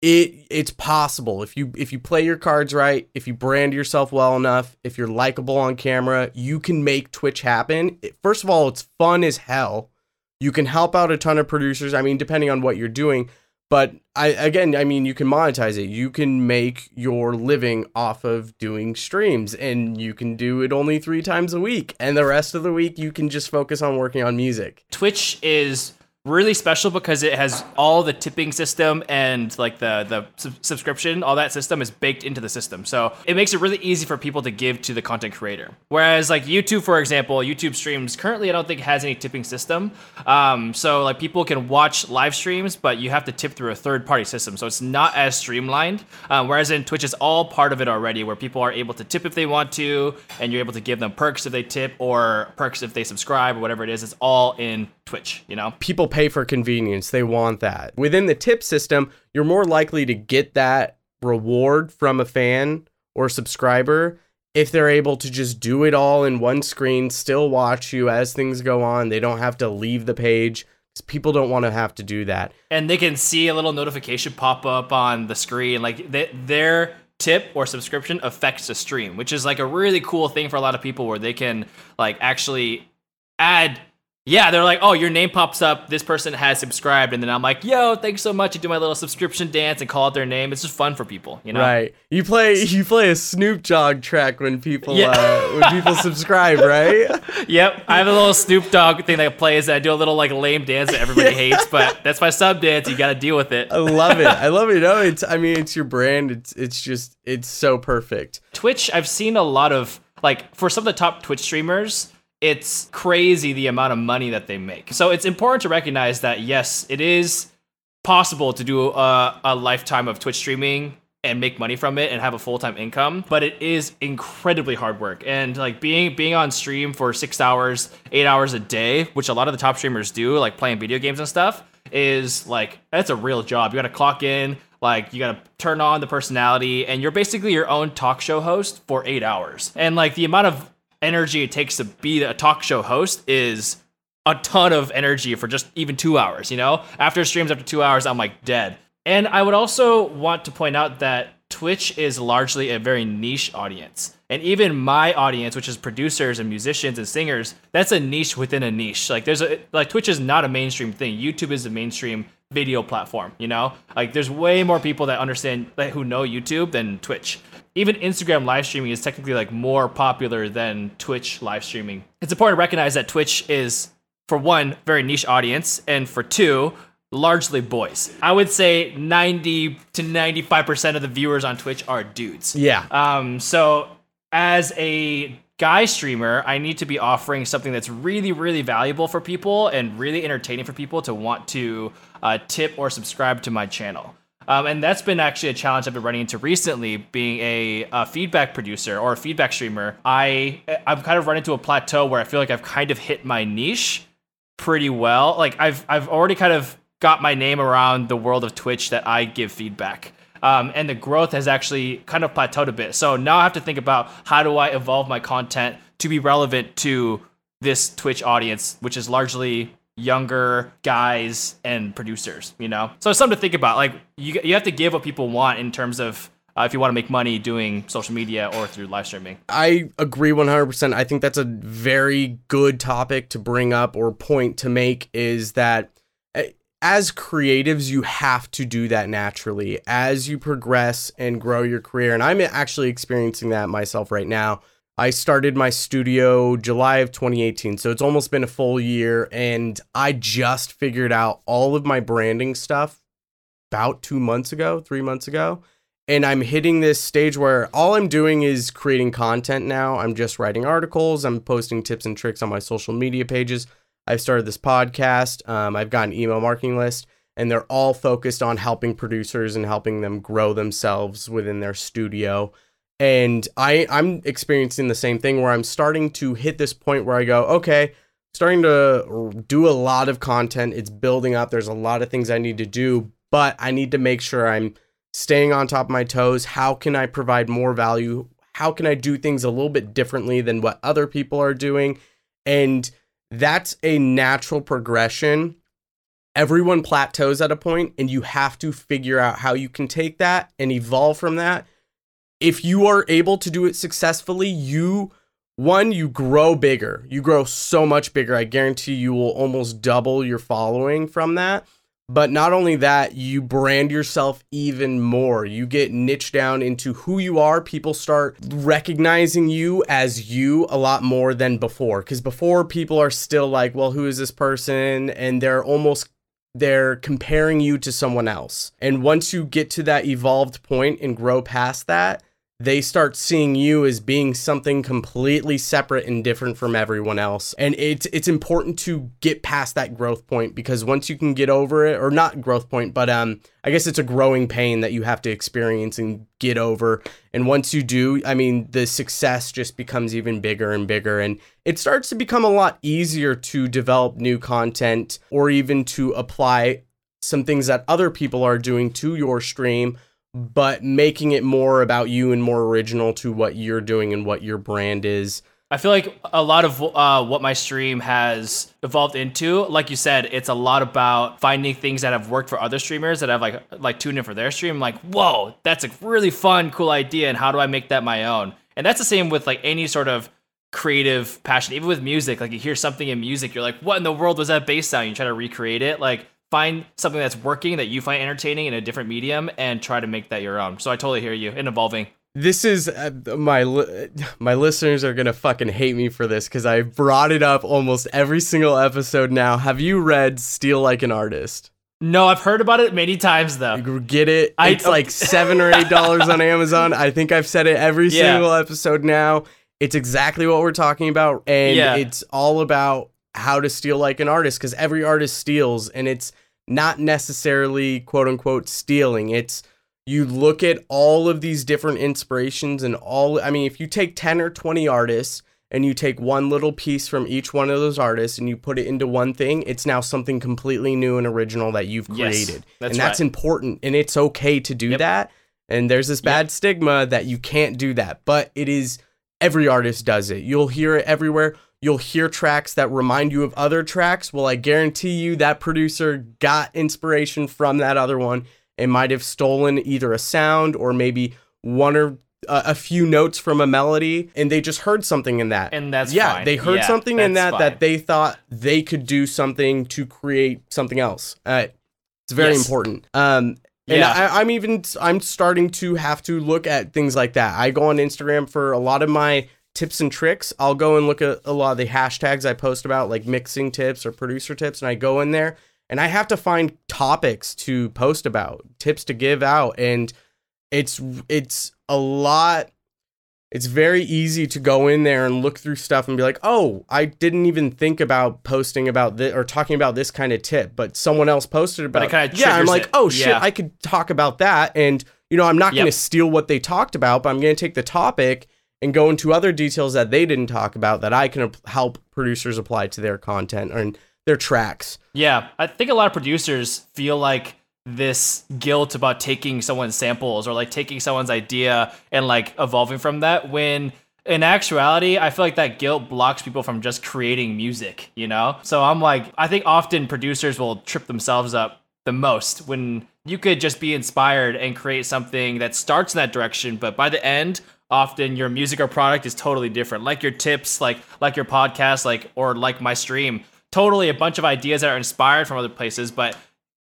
it it's possible. If you if you play your cards right if you brand yourself well enough if you're likable on camera you can make twitch happen. It- first of all it's fun as hell. You can help out a ton of producers. I mean depending on what you're doing but i again i mean you can monetize it. You can make your living off of doing streams and you can do it only three times a week. And the rest of the week you can just focus on working on music. Twitch is really special because it has all the tipping system and like the the sub- subscription all that system is baked into the system. So it makes it really easy for people to give to the content creator. Whereas like youtube for example youtube streams currently i don't think has any tipping system. Um, so like people can watch live streams but you have to tip through a third party system. So it's not as streamlined. Um, whereas in twitch is all part of it already where people are able to tip if they want to and you're able to give them perks if they tip or perks if they subscribe or whatever it is. It's all in twitch you know people pay for convenience. They want that. Within the tip system, you're more likely to get that reward from a fan or subscriber if they're able to just do it all in one screen, still watch you as things go on. They don't have to leave the page People don't want to have to do that. and they can see a little notification pop up on the screen like th- their tip or subscription affects the stream which is like a really cool thing for a lot of people where they can like actually add yeah they're like oh your name pops up this person has subscribed and then i'm like yo thanks so much you do my little subscription dance and call out their name it's just fun for people you know Right. You play [LAUGHS] you play a Snoop Dogg track when people Yeah. uh, when people [LAUGHS] subscribe, right? yep i have a little snoop dogg thing that plays that i do a little like lame dance that everybody [LAUGHS] hates but that's my sub dance you gotta deal with it I love it. I love it. No, it's I mean it's your brand. It's it's just it's so perfect. Twitch, I've seen a lot of like for some of the top Twitch streamers, it's crazy the amount of money that they make. So it's important to recognize that yes, it is possible to do a, a lifetime of Twitch streaming and make money from it and have a full-time income but it is incredibly hard work. And like being being on stream for six hours eight hours a day which a lot of the top streamers do like playing video games and stuff is like that's a real job. You gotta clock in like you gotta turn on the personality and you're basically your own talk show host for eight hours. And like the amount of energy it takes to be a talk show host is a ton of energy for just even two hours, you know? After streams after two hours, I'm like dead. And I would also want to point out that Twitch is largely a very niche audience. And even my audience, which is producers and musicians and singers, that's a niche within a niche. Like there's a like Twitch is not a mainstream thing. YouTube is a mainstream video platform, you know? Like there's way more people that understand like, who know YouTube than Twitch even Instagram live streaming is technically like more popular than Twitch live streaming. It's important to recognize that Twitch is, for one, very niche audience, and for two, largely boys. I would say 90 to 95% of the viewers on Twitch are dudes. Yeah. Um, so as a guy streamer, I need to be offering something that's really, really valuable for people and really entertaining for people to want to uh, tip or subscribe to my channel. Um, and that's been actually a challenge I've been running into recently, being a, a feedback producer or a feedback streamer. I I've kind of run into a plateau where I feel like I've kind of hit my niche pretty well. Like I've I've already kind of got my name around the world of Twitch that I give feedback. Um, and the growth has actually kind of plateaued a bit. So now I have to think about how do I evolve my content to be relevant to this Twitch audience, which is largely younger guys and producers, you know? So it's something to think about. Like you, you have to give what people want in terms of uh, if you want to make money doing social media or through live streaming. I agree 100%. I think that's a very good topic to bring up or point to make is that eh, as creatives, you have to do that naturally as you progress and grow your career. And I'm actually experiencing that myself right now. I started my studio July of 2018, so it's almost been a full year, and I just figured out all of my branding stuff about two months ago, three months ago and I'm hitting this stage where all I'm doing is creating content now. I'm just writing articles, I'm posting tips and tricks on my social media pages. I've started this podcast, um, I've got an email marketing list. and they're all focused on helping producers and helping them grow themselves within their studio. And I I'm experiencing the same thing where I'm starting to hit this point where I go, okay, starting to do a lot of content. It's building up. There's a lot of things I need to do, but I need to make sure I'm staying on top of my toes. How can I provide more value? How can I do things a little bit differently than what other people are doing? And that's a natural progression. Everyone plateaus at a point, and you have to figure out how you can take that and evolve from that. If you are able to do it successfully, you one, you grow bigger. You grow so much bigger. I guarantee you will almost double your following from that. But not only that, you brand yourself even more. You get niched down into who you are. People start recognizing you as you a lot more than before. Because before, people are still like, well, who is this person? And they're almost they're comparing you to someone else. And once you get to that evolved point and grow past that, they start seeing you as being something completely separate and different from everyone else. And it's it's important to get past that growth point because once you can get over it or not growth point, but um I guess it's a growing pain that you have to experience and get over. And once you do, I mean, the success just becomes even bigger and bigger and it starts to become a lot easier to develop new content or even to apply some things that other people are doing to your stream but making it more about you and more original to what you're doing and what your brand is. I feel like a lot of uh, what my stream has evolved into, like you said, it's a lot about finding things that have worked for other streamers that have like like tuned in for their stream. like, whoa, that's a really fun, cool idea, and how do I make that my own? And that's the same with like any sort of creative passion, even with music. Like you hear something in music, you're like, what in the world was that bass sound? You try to recreate it. Like find something that's working that you find entertaining in a different medium and try to make that your own. So I totally hear you in evolving. This is uh, my li- my listeners are gonna fucking hate me for this because I brought it up almost every single episode now. Have you read "Steal Like an Artist"? No, I've heard about it many times though. You get it? I, it's like seven or eight dollars on [LAUGHS] Amazon. I think I've said it every yeah. single episode now. It's exactly what we're talking about, and yeah. it's all about how to steal like an artist because every artist steals and it's not necessarily quote unquote stealing. It's you look at all of these different inspirations and all I mean if you take 10 or 20 artists and you take one little piece from each one of those artists and you put it into one thing, it's now something completely new and original that you've created. Yes, that's and that's right. important and it's okay to do yep. that. And there's this bad yep. stigma that you can't do that, but it is every artist does it. You'll hear it everywhere. You'll hear tracks that remind you of other tracks. Well, I guarantee you that producer got inspiration from that other one and might have stolen either a sound or maybe one or a few notes from a melody and they just heard something in that. And that's yeah, fine. they heard yeah, something in that fine. that they thought they could do something to create something else. Uh, it's very yes. important. Um, and yeah. I, I'm even I'm starting to have to look at things like that. I go on Instagram for a lot of my tips and tricks, I'll go and look at a lot of the hashtags I post about, like mixing tips or producer tips, and I go in there and I have to find topics to post about, tips to give out, and it's it's a lot. It's very easy to go in there and look through stuff and be like, "Oh, I didn't even think about posting about this or talking about this kind of tip, but someone else posted about." But it kind of yeah, I'm like, it. "Oh shit, yeah. I could talk about that." And you know, I'm not yep. going to steal what they talked about, but I'm going to take the topic and go into other details that they didn't talk about that I can help producers apply to their content or their tracks. Yeah, I think a lot of producers feel like this guilt about taking someone's samples or like taking someone's idea and like evolving from that when in actuality, I feel like that guilt blocks people from just creating music, you know? So I'm like, I think often producers will trip themselves up the most when you could just be inspired and create something that starts in that direction, but by the end, often your music or product is totally different. Like your tips, like like your podcast, like or like my stream. Totally a bunch of ideas that are inspired from other places, but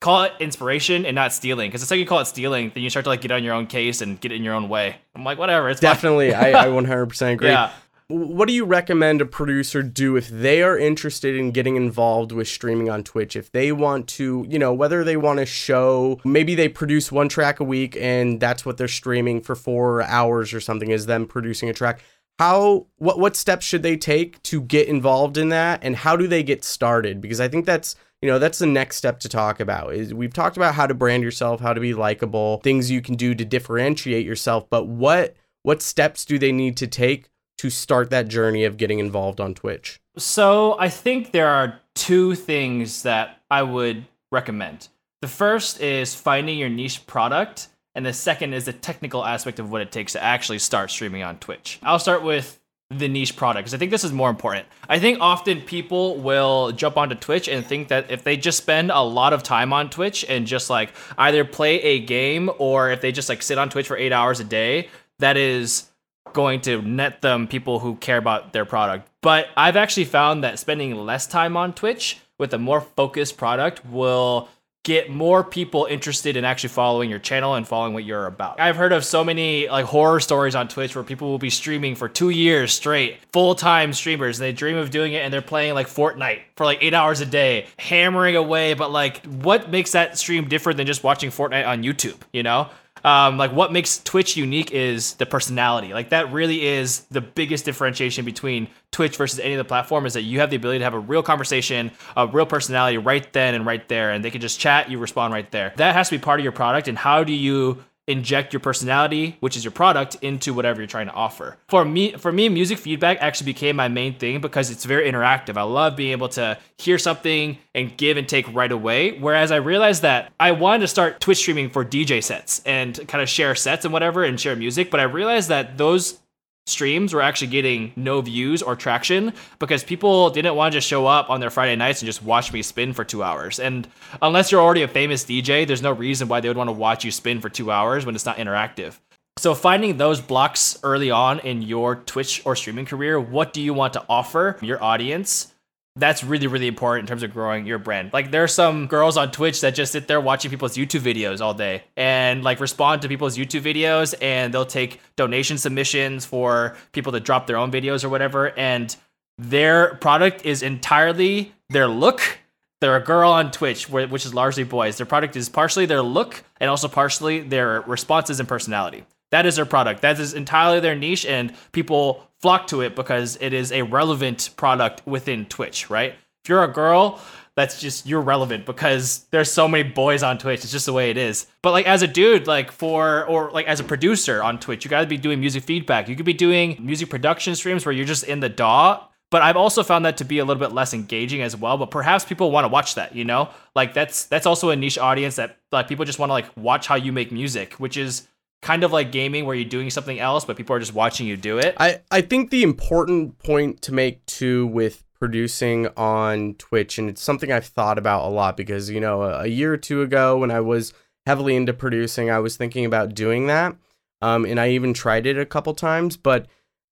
call it inspiration and not stealing. Because the second you call it stealing, then you start to like get on your own case and get it in your own way. I'm like, whatever. It's definitely. I, I [LAUGHS] 100% agree. Yeah what do you recommend a producer do if they are interested in getting involved with streaming on Twitch? If they want to, you know, whether they want to show, maybe they produce one track a week and that's what they're streaming for four hours or something, is them producing a track. How, what, what steps should they take to get involved in that? And how do they get started? Because I think that's, you know, that's the next step to talk about. Is we've talked about how to brand yourself, how to be likable, things you can do to differentiate yourself, but what what steps do they need to take to start that journey of getting involved on Twitch? So, I think there are two things that I would recommend. The first is finding your niche product, and the second is the technical aspect of what it takes to actually start streaming on Twitch. I'll start with the niche product because I think this is more important. I think often people will jump onto Twitch and think that if they just spend a lot of time on Twitch and just like either play a game or if they just like sit on Twitch for eight hours a day, that is going to net them people who care about their product. But I've actually found that spending less time on Twitch with a more focused product will get more people interested in actually following your channel and following what you're about. I've heard of so many like horror stories on Twitch where people will be streaming for 2 years straight, full-time streamers, they dream of doing it and they're playing like Fortnite for like 8 hours a day, hammering away, but like what makes that stream different than just watching Fortnite on YouTube, you know? Um, like what makes Twitch unique is the personality. Like that really is the biggest differentiation between Twitch versus any of the platform is that you have the ability to have a real conversation, a real personality right then and right there, and they can just chat, you respond right there. That has to be part of your product. And how do you inject your personality, which is your product, into whatever you're trying to offer. For me, for me, music feedback actually became my main thing because it's very interactive. I love being able to hear something and give and take right away. Whereas I realized that I wanted to start Twitch streaming for DJ sets and kind of share sets and whatever and share music, but I realized that those streams were actually getting no views or traction because people didn't want to just show up on their Friday nights and just watch me spin for two hours. And unless you're already a famous DJ, there's no reason why they would want to watch you spin for two hours when it's not interactive. So finding those blocks early on in your Twitch or streaming career, what do you want to offer your audience? That's really really important in terms of growing your brand. Like there are some girls on twitch that just sit there watching people's youtube videos all day and like respond to people's youtube videos and they'll take donation submissions for people to drop their own videos or whatever. And their product is entirely their look. They're a girl on twitch which is largely boys. Their product is partially their look and also partially their responses and personality that is their product that is entirely their niche and people flock to it because it is a relevant product within Twitch, right? If you're a girl, that's just you're relevant because there's so many boys on Twitch. It's just the way it is. But like as a dude, like for or like as a producer on Twitch, you gotta be doing music feedback. You could be doing music production streams where you're just in the DAW. But I've also found that to be a little bit less engaging as well. But perhaps people want to watch that, you know? Like that's that's also a niche audience that like people just want to like watch how you make music, which is kind of like gaming where you're doing something else but people are just watching you do it? I i think the important point to make too with producing on twitch and it's something i've thought about a lot because you know a, a year or two ago when i was heavily into producing i was thinking about doing that um, and i even tried it a couple times but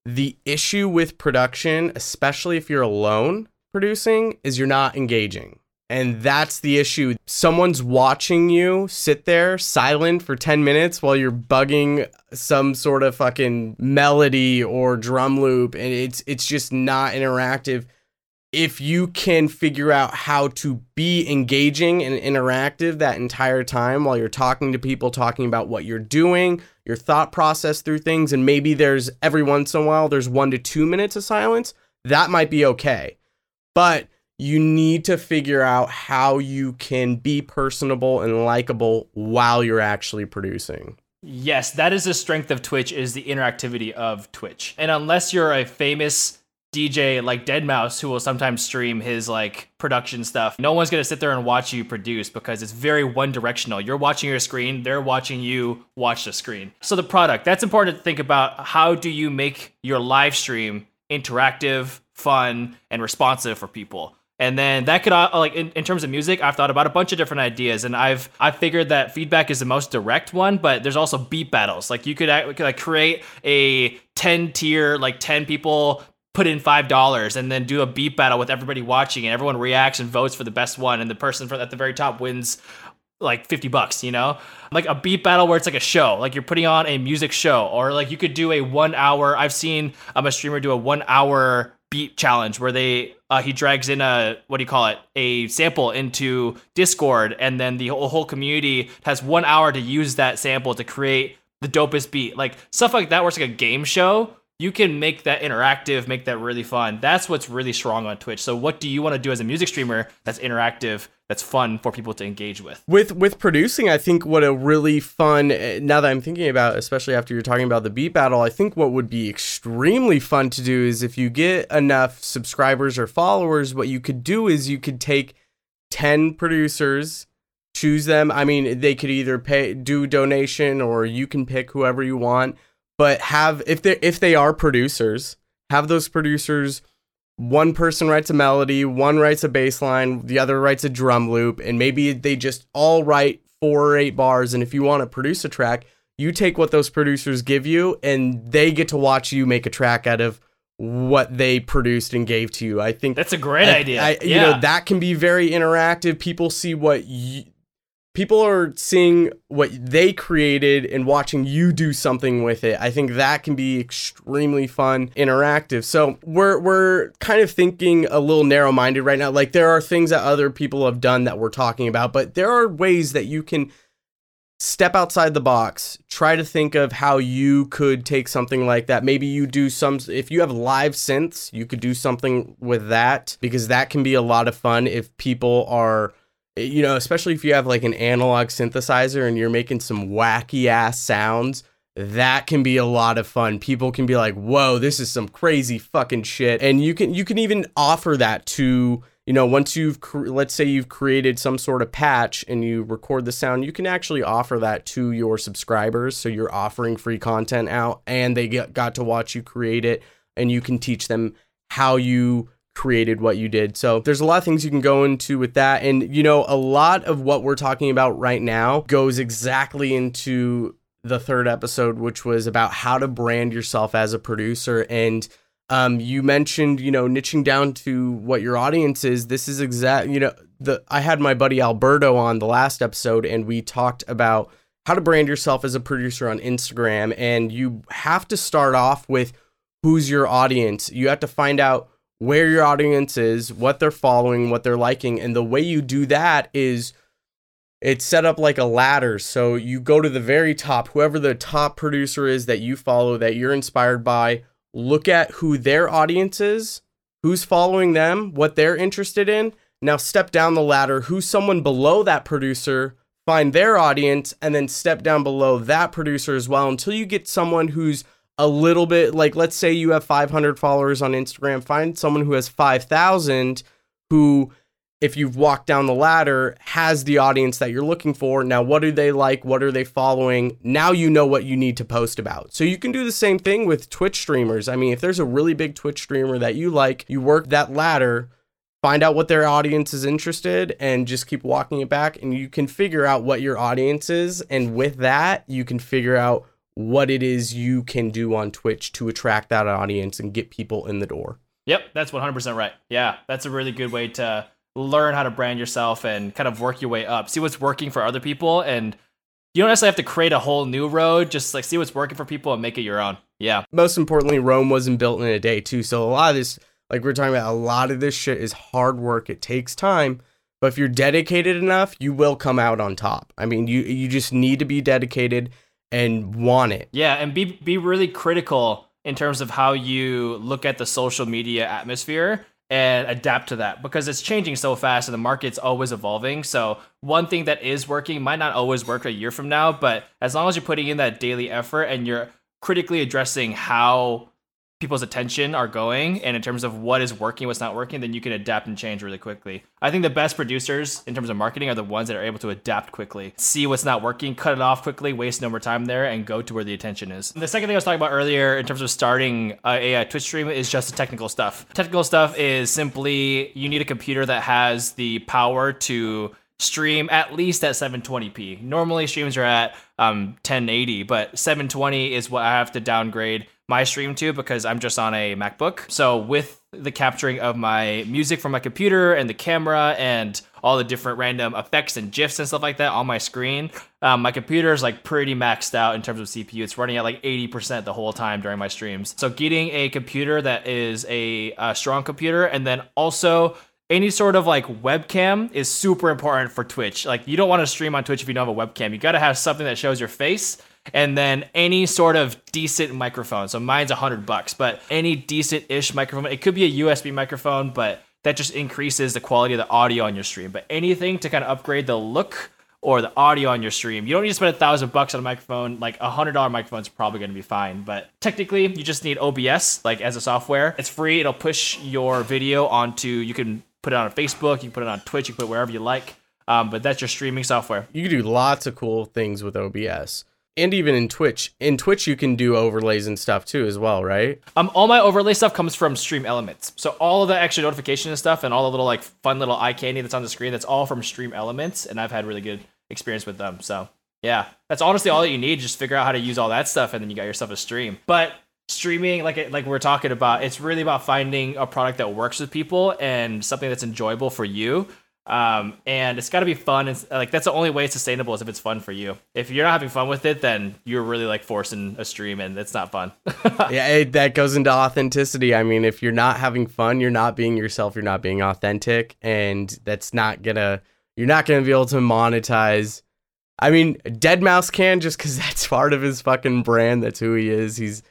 the issue with production especially if you're alone producing is you're not engaging and that's the issue. Someone's watching you sit there silent for 10 minutes while you're bugging some sort of fucking melody or drum loop and it's it's just not interactive. If you can figure out how to be engaging and interactive that entire time while you're talking to people, talking about what you're doing, your thought process through things, and maybe there's every once in a while there's one to two minutes of silence, that might be okay. But you need to figure out how you can be personable and likable while you're actually producing. Yes, that is the strength of Twitch is the interactivity of Twitch. And unless you're a famous DJ like deadmau5, who will sometimes stream his like production stuff. No one's to sit there and watch you produce because it's very one directional. You're watching your screen, they're watching you watch the screen. So the product, that's important to think about how do you make your live stream interactive, fun, and responsive for people. And then that could uh, like in, in terms of music, I've thought about a bunch of different ideas, and I've I figured that feedback is the most direct one, but there's also beat battles. Like you could, could like create a ten tier, like ten people put in five dollars and then do a beat battle with everybody watching and everyone reacts and votes for the best one and the person from at the very top wins like 50 bucks you know like a beat battle where it's like a show like you're putting on a music show or like you could do a one hour i've seen um, a streamer do a one hour beat challenge where they uh, he drags in a what do you call it? A sample into discord and then the whole, whole community has one hour to use that sample to create the dopest beat. Like stuff like that where it's like a game show. You can make that interactive make that really fun. That's what's really strong on twitch. So what do you want to do as a music streamer that's interactive that's fun for people to engage with. With with producing, I think what a really fun eh, now that I'm thinking about, especially after you're talking about the beat battle, I think what would be extremely fun to do is if you get enough subscribers or followers, what you could do is you could take 10 producers choose them. I mean, they could either pay do donation or you can pick whoever you want, but have if they if they are producers, have those producers one person writes a melody, one writes a bass line, the other writes a drum loop, and maybe they just all write four or eight bars and if you want to produce a track, you take what those producers give you and they get to watch you make a track out of what they produced and gave to you. I think that's a great I, idea. I, you yeah. know, that can be very interactive. People see what you, people are seeing what they created and watching you do something with it. I think that can be extremely fun, interactive. So we're we're kind of thinking a little narrow minded right now. Like there are things that other people have done that we're talking about, but there are ways that you can step outside the box try to think of how you could take something like that maybe you do some if you have live synths you could do something with that because that can be a lot of fun if people are Eh, you know, especially if you have like an analog synthesizer and you're making some wacky ass sounds, that can be a lot of fun. People can be like, "Whoa, this is some crazy fucking shit." And you can you can even offer that to, you know, once you've let's say you've created some sort of patch and you record the sound, you can actually offer that to your subscribers. So you're offering free content out and they get got to watch you create it and you can teach them how you created what you did. So there's a lot of things you can go into with that. And, you know, a lot of what we're talking about right now goes exactly into the third episode, which was about how to brand yourself as a producer. And um, you mentioned, you know, niching down to what your audience is. This is exact, you know, the I had my buddy Alberto on the last episode, and we talked about how to brand yourself as a producer on Instagram. And you have to start off with who's your audience. You have to find out where your audience is, what they're following, what they're liking. And the way you do that is it's set up like a ladder. So you go to the very top, whoever the top producer is that you follow, that you're inspired by, look at who their audience is, who's following them, what they're interested in. Now step down the ladder, who's someone below that producer, find their audience, and then step down below that producer as well until you get someone who's a little bit like let's say you have 500 followers on Instagram, find someone who has 5,000 who if you've walked down the ladder has the audience that you're looking for. Now, what do they like? What are they following? Now you know what you need to post about. So you can do the same thing with Twitch streamers. I mean, if there's a really big Twitch streamer that you like, you work that ladder, find out what their audience is interested and just keep walking it back and you can figure out what your audience is and with that, you can figure out what it is you can do on Twitch to attract that audience and get people in the door. Yep, that's 100% right. Yeah, that's a really good way to learn how to brand yourself and kind of work your way up. See what's working for other people and you don't necessarily have to create a whole new road, just like see what's working for people and make it your own. Yeah. Most importantly, Rome wasn't built in a day too. So a lot of this like we're talking about a lot of this shit is hard work. It takes time. But if you're dedicated enough, you will come out on top. I mean, you you just need to be dedicated and want it. Yeah, and be be really critical in terms of how you look at the social media atmosphere and adapt to that because it's changing so fast and the market's always evolving. So one thing that is working might not always work a year from now, but as long as you're putting in that daily effort and you're critically addressing how people's attention are going and in terms of what is working what's not working then you can adapt and change really quickly. I think the best producers in terms of marketing are the ones that are able to adapt quickly see what's not working cut it off quickly waste no more time there and go to where the attention is. The second thing i was talking about earlier in terms of starting a, a twitch stream is just the technical stuff. Technical stuff is simply you need a computer that has the power to stream at least at 720p normally streams are at um, 1080 but 720 is what i have to downgrade my stream to because I'm just on a MacBook. So with the capturing of my music from my computer and the camera and all the different random effects and gifs and stuff like that on my screen. Um, my computer is like pretty maxed out in terms of CPU. It's running at like 80% the whole time during my streams. So getting a computer that is a, a strong computer and then also any sort of like webcam is super important for Twitch. Like you don't want to stream on Twitch if you don't have a webcam. You got to have something that shows your face and then any sort of decent microphone. So mine's a hundred bucks, but any decent-ish microphone. It could be a USB microphone, but that just increases the quality of the audio on your stream. But anything to kind of upgrade the look or the audio on your stream, you don't need to spend a thousand bucks on a microphone. Like a hundred dollar microphone is probably going to be fine. But technically, you just need OBS, like as a software. It's free. It'll push your video onto. You can put it on Facebook. You can put it on Twitch. You can put it wherever you like. Um, but that's your streaming software. You can do lots of cool things with OBS. And even in Twitch. In Twitch you can do overlays and stuff too as well, right? Um, all my overlay stuff comes from Stream Elements. So all of the extra notification and stuff and all the little like fun little eye candy that's on the screen, that's all from Stream Elements, and I've had really good experience with them. So yeah, that's honestly all that you need. Just figure out how to use all that stuff, and then you got yourself a stream. But streaming, like like we're talking about, it's really about finding a product that works with people and something that's enjoyable for you um, and it's got to be fun. And like that's the only way it's sustainable is if it's fun for you. If you're not having fun with it then you're really like forcing a stream and it's not fun. [LAUGHS] Yeah it, that goes into authenticity. I mean if you're not having fun you're not being yourself you're not being authentic and that's not gonna you're not gonna be able to monetize. I mean deadmau5 can just because [LAUGHS] that's part of his fucking brand. That's who he is. He's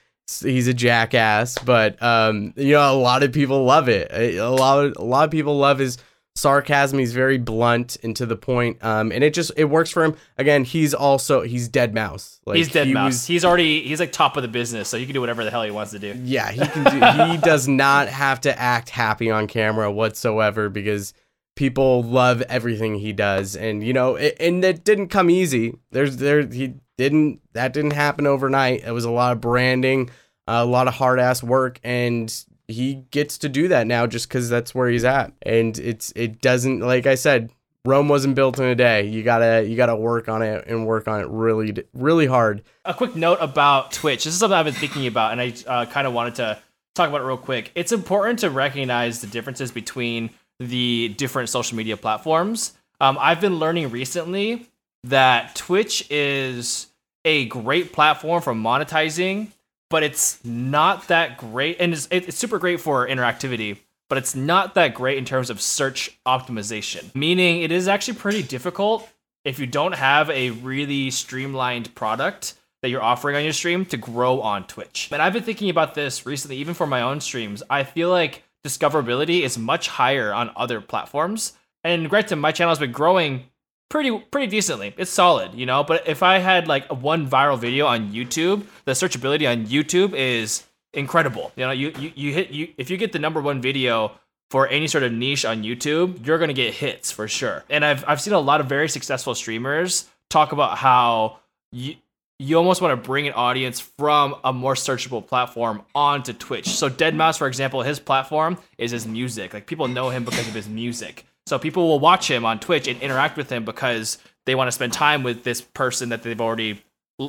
he's a jackass but um you know a lot of people love it. A lot of, a lot of people love his sarcasm. He's very blunt and to the point. Um, and it just it works for him. Again, he's also he's deadmau5. Like he's dead he mouse. Was, he's already he's like top of the business, so he can do whatever the hell he wants to do. Yeah, he can do. he [LAUGHS] does not have to act happy on camera whatsoever because people love everything he does, and you know, it, and it didn't come easy. There's there he didn't that didn't happen overnight. It was a lot of branding. a lot of hard ass work and he gets to do that now just because that's where he's at. And it's it doesn't like I said, Rome wasn't built in a day. You gotta you gotta work on it and work on it really really hard. A quick note about Twitch. This is something I've been thinking about, and I uh, kind of wanted to talk about it real quick. It's important to recognize the differences between the different social media platforms. Um, I've been learning recently that Twitch is a great platform for monetizing but it's not that great. And it's, it's super great for interactivity, but it's not that great in terms of search optimization. Meaning, it is actually pretty difficult if you don't have a really streamlined product that you're offering on your stream to grow on Twitch. And I've been thinking about this recently, even for my own streams. I feel like discoverability is much higher on other platforms. And granted, my channel has been growing pretty pretty decently. It's solid, you know. But if I had like one viral video on YouTube, the searchability on YouTube is incredible. You know, you you, you hit you if you get the number one video for any sort of niche on YouTube, you're gonna get hits for sure. And I've I've seen a lot of very successful streamers talk about how you you almost want to bring an audience from a more searchable platform onto Twitch. So Deadmau5, for example, his platform is his music. Like people know him because of his music. So people will watch him on Twitch and interact with him because they want to spend time with this person that they've already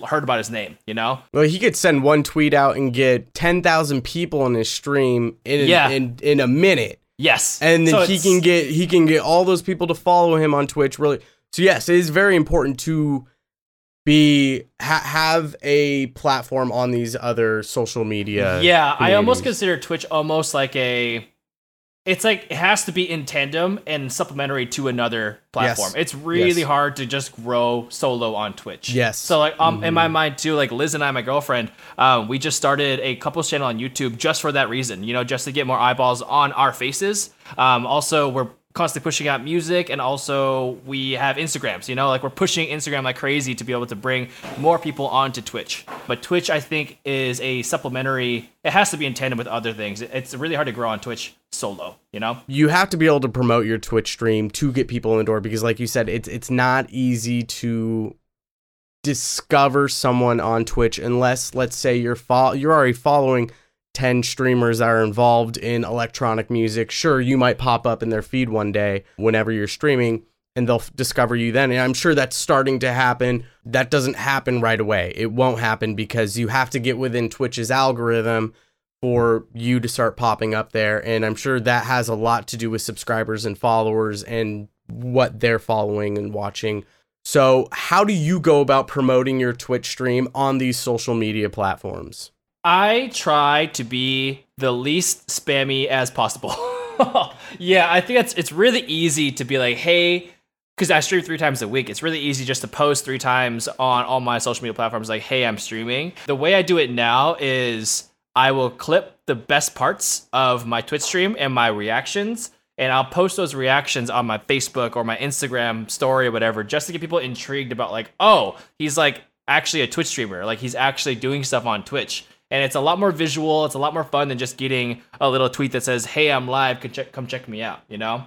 heard about his name, you know? Well, he could send one tweet out and get 10,000 people on his stream in, yeah. in in a minute. Yes. And then so he can get he can get all those people to follow him on Twitch really. So yes, it is very important to be ha- have a platform on these other social media. Yeah, I almost consider Twitch almost like a it's like it has to be in tandem and supplementary to another platform. Yes. It's really yes. hard to just grow solo on Twitch. Yes. So like um mm-hmm. in my mm-hmm. mind too, like Liz and I, my girlfriend, um, we just started a couples channel on YouTube just for that reason. You know, just to get more eyeballs on our faces. Um, also we're constantly pushing out music and also we have instagrams you know? Like we're pushing instagram like crazy to be able to bring more people onto twitch. But twitch i think is a supplementary it has to be in tandem with other things. It's really hard to grow on twitch solo you know? You have to be able to promote your twitch stream to get people in the door because like you said it's it's not easy to discover someone on twitch unless let's say you're fo- you're already following 10 streamers that are involved in electronic music. Sure, you might pop up in their feed one day whenever you're streaming and they'll discover you then. And I'm sure that's starting to happen. That doesn't happen right away. It won't happen because you have to get within Twitch's algorithm for you to start popping up there. And I'm sure that has a lot to do with subscribers and followers and what they're following and watching. So, how do you go about promoting your Twitch stream on these social media platforms? I try to be the least spammy as possible. [LAUGHS] yeah, I think it's it's really easy to be like, hey, because I stream three times a week. It's really easy just to post three times on all my social media platforms, like, hey, I'm streaming. The way I do it now is I will clip the best parts of my Twitch stream and my reactions and I'll post those reactions on my Facebook or my Instagram story or whatever, just to get people intrigued about like, oh, he's like actually a Twitch streamer, like he's actually doing stuff on Twitch. And it's a lot more visual. It's a lot more fun than just getting a little tweet that says, "Hey, I'm live. Come check, come check me out." You know.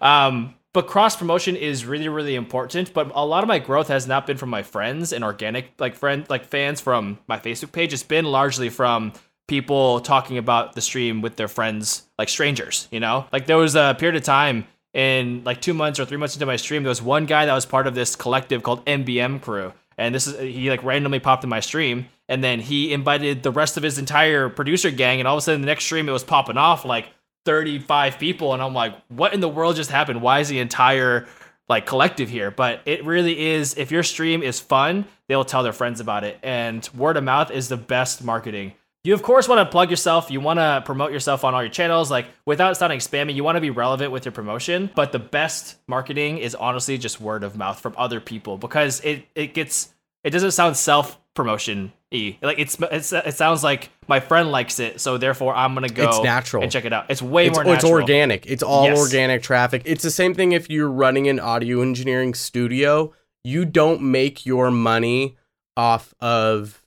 Um, but cross promotion is really really important but a lot of my growth has not been from my friends and organic like friend like fans from my facebook page it's been largely from people talking about the stream with their friends like strangers you know like there was a period of time in like two months or three months into my stream there was one guy that was part of this collective called mbm crew and this is he like randomly popped in my stream. And then he invited the rest of his entire producer gang. And all of a sudden the next stream it was popping off like 35 people. And I'm like what in the world just happened? Why is the entire like collective here? But it really is if your stream is fun they'll tell their friends about it. And word of mouth is the best marketing you of course want to plug yourself you want to promote yourself on all your channels like without sounding spammy you want to be relevant with your promotion but the best marketing is honestly just word of mouth from other people because it it gets it doesn't sound self promotion e like it's, it's it sounds like my friend likes it so therefore i'm gonna go It's natural. and check it out it's way it's, more it's organic. It's all Yes. organic traffic. It's the same thing if you're running an audio engineering studio. You don't make your money off of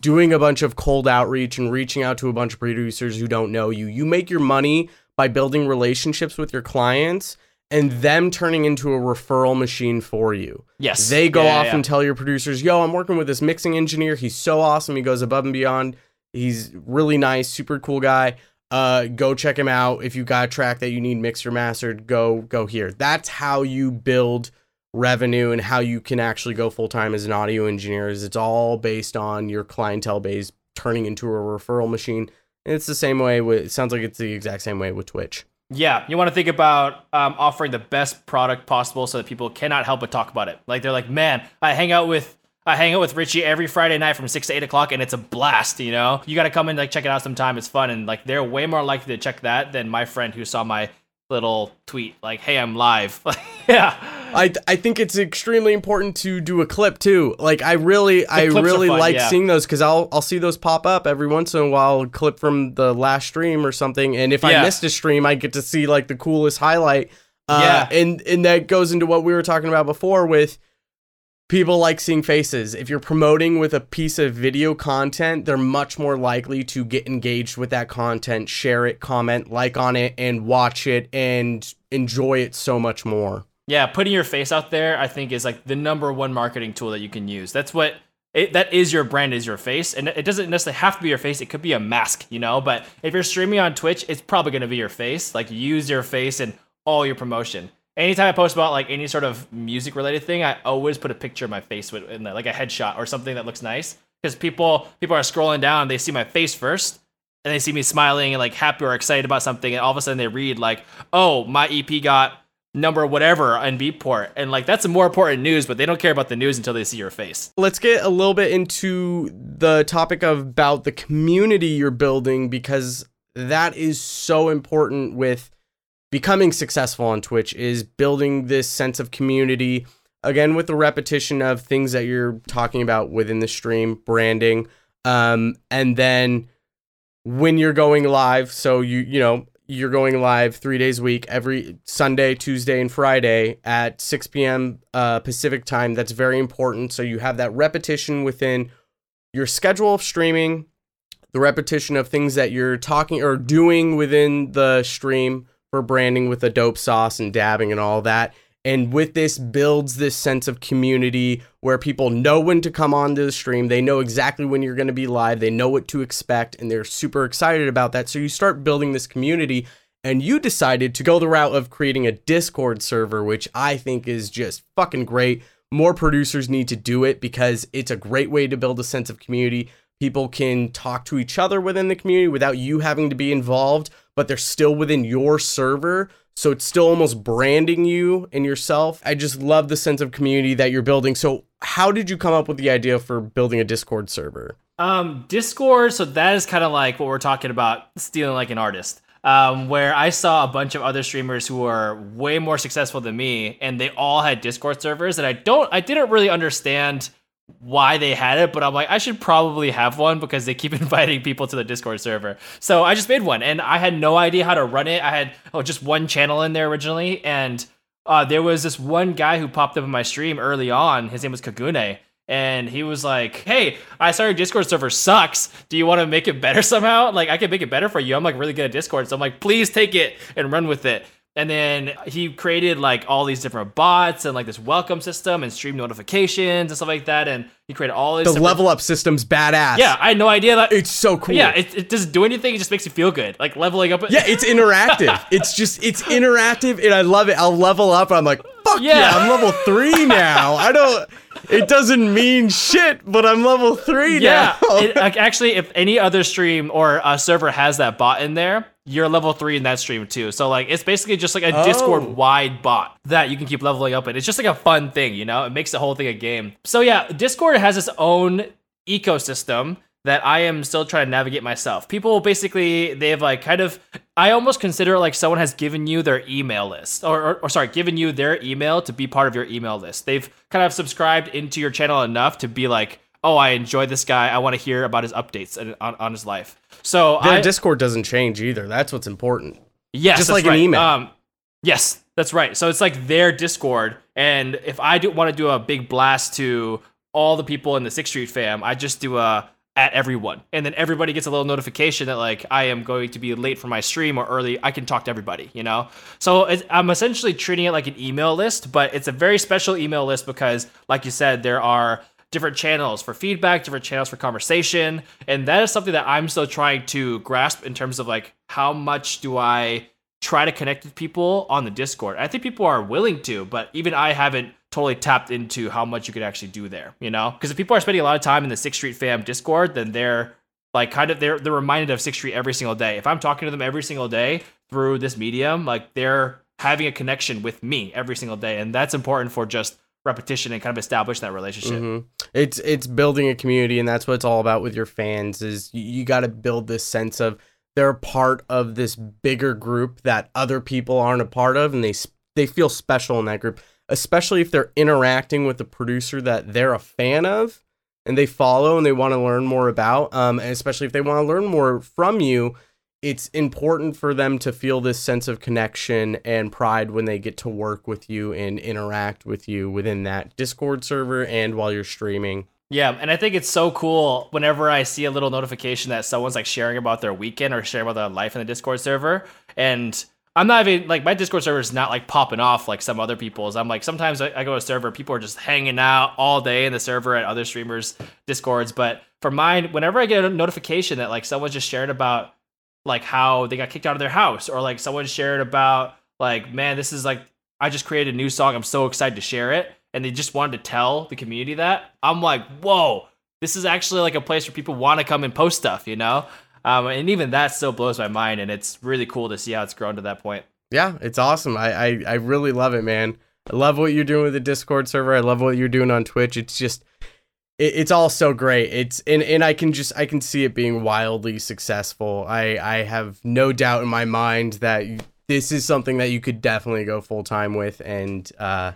doing a bunch of cold outreach and reaching out to a bunch of producers who don't know you. You make your money by building relationships with your clients and them turning into a referral machine for you. yes They go Yeah, off yeah, and tell your producers, "Yo, I'm working with this mixing engineer. He's so awesome. He goes above and beyond. He's really nice, super cool guy. Uh, go check him out. If you got a track that you need mixed or mastered, go go here. That's how you build revenue and how you can actually go full time as an audio engineer. Is it's all based on your clientele base turning into a referral machine. And it's the same way with. It sounds like it's the exact same way with Twitch. Yeah, you want to think about um, offering the best product possible so that people cannot help but talk about it. Like they're like, man, I hang out with I hang out with Richie every Friday night from six to eight o'clock, and it's a blast. You know, you got to come and like check it out sometime. It's fun, and like they're way more likely to check that than my friend who saw my little tweet like, "Hey, I'm live." [LAUGHS] yeah, I I think it's extremely important to do a clip too. Like I really I really fun, like yeah. seeing those because I'll I'll see those pop up every once in a while, a clip from the last stream or something. And if I missed a stream, I get to see like the coolest highlight. Uh, Yeah. and and that goes into what we were talking about before with people like seeing faces. If you're promoting with a piece of video content, they're much more likely to get engaged with that content, share it, comment, like on it, and watch it and enjoy it so much more. Yeah. Putting your face out there, I think, is like the number one marketing tool that you can use. That's what. It, that is your brand is your face and it doesn't necessarily have to be your face it could be a mask you know but if you're streaming on twitch it's probably going to be your face like use your face in all your promotion anytime i post about like any sort of music related thing i always put a picture of my face with in like a headshot or something that looks nice because people people are scrolling down they see my face first and they see me smiling and like happy or excited about something and all of a sudden they read like oh my ep got number whatever on beatport. And like that's more important news but they don't care about the news until they see your face. Let's get a little bit into the topic of about the community you're building because that is so important with becoming successful on Twitch is building this sense of community. Again with the repetition of things that you're talking about within the stream branding um and then when you're going live so you you know you're going live three days a week every sunday tuesday and friday at 6 p.m uh, pacific time. That's very important. So you have that repetition within your schedule of streaming the repetition of things that you're talking or doing within the stream for branding with the dope sauce and dabbing and all that and with this builds this sense of community where people know when to come onto the stream. They know exactly when you're going to be live. They know what to expect and they're super excited about that. So you start building this community and you decided to go the route of creating a discord server which i think is just fucking great. More producers need to do it because it's a great way to build a sense of community. People can talk to each other within the community without you having to be involved but they're still within your server so it's still almost branding you and yourself i just love the sense of community that you're building so how did you come up with the idea for building a discord server Um, Discord. So that is kind of like what we're talking about, stealing like an artist. Um, where I saw a bunch of other streamers who are way more successful than me, and they all had Discord servers, and I don't, I didn't really understand why they had it, but I'm like, I should probably have one because they keep [LAUGHS] inviting people to the Discord server. So I just made one, and I had no idea how to run it. I had oh just one channel in there originally, and uh, there was this one guy who popped up in my stream early on. His name was Kagune. And he was like, "Hey, I saw your Discord server sucks. Do you want to make it better somehow? Like, I can make it better for you. I'm like really good at Discord, so I'm like, please take it and run with it." And then he created like all these different bots and like this welcome system and stream notifications and stuff like that. And he created all these. The level up system's badass. Yeah, I had no idea that. It's so cool. yeah, it, it doesn't do anything. It just makes you feel good, like leveling up. Yeah, it's interactive. [LAUGHS] it's just it's interactive and I love it. I'll level up and I'm like, fuck yeah, Yeah. I'm level three [LAUGHS] now. I don't it doesn't mean shit, but I'm level three Yeah, now. it, actually, if any other stream or a server has that bot in there, you're level three in that stream too. So like, it's basically just like a Oh. Discord wide bot that you can keep leveling up in. It's just like a fun thing, you know. It makes the whole thing a game. So yeah, Discord has its own ecosystem that I am still trying to navigate myself. People basically they have like kind of I almost consider it like someone has given you their email list or, or, or sorry, given you their email to be part of your email list. They've kind of subscribed into your channel enough to be like, "Oh, I enjoy this guy. I want to hear about his updates on, on his life." So Their I Discord doesn't change either. That's what's important. Yes, Just that's like an right. email. Um, yes, that's right. So it's like their Discord, and if I do want to do a big blast to all the people in the Sixth Street fam, I just do a at everyone, and then everybody gets a little notification that like I am going to be late for my stream or early. I can talk to everybody, you know. So it's, I'm essentially treating it like an email list, but it's a very special email list because, like you said, there are different channels for feedback, different channels for conversation, and that is something that I'm still trying to grasp in terms of like how much do I try to connect with people on the Discord. I think people are willing to, but even I haven't totally tapped into how much you could actually do there, you know? Because if people are spending a lot of time in the Sixth Street fam Discord, then they're like kind of they're they're reminded of Sixth Street every single day. If I'm talking to them every single day through this medium, like they're having a connection with me every single day. And that's important for just repetition and kind of establish that relationship. Mhm. It's it's building a community, and that's what it's all about with your fans. Is you, you got to build this sense of they're part of this bigger group that other people aren't a part of, and they they feel special in that group. Especially if they're interacting with the producer that they're a fan of, and they follow and they want to learn more about. Um, and especially if they want to learn more from you, it's important for them to feel this sense of connection and pride when they get to work with you and interact with you within that Discord server and while you're streaming. Yeah, and I think it's so cool whenever I see a little notification that someone's like sharing about their weekend or sharing about their life in the Discord server. And I'm not even like my Discord server is not like popping off like some other people's. I'm like sometimes I, I go to a server, people are just hanging out all day in the server at other streamers' discords. But for mine, whenever I get a notification that like someone's just sharing about like how they got kicked out of their house or like someone shared about like man this is like i just created a new song i'm so excited to share it and they just wanted to tell the community that i'm like whoa this is actually like a place where people want to come and post stuff you know um, and even that still blows my mind and it's really cool to see how it's grown to that point Yeah, it's awesome. I, I, I really love it, man. I love what you're doing with the Discord server. I love what you're doing on Twitch. It's just it, it's all so great. It's and, and I can just I can see it being wildly successful. I, I have no doubt in my mind that this is something that you could definitely go full time with and uh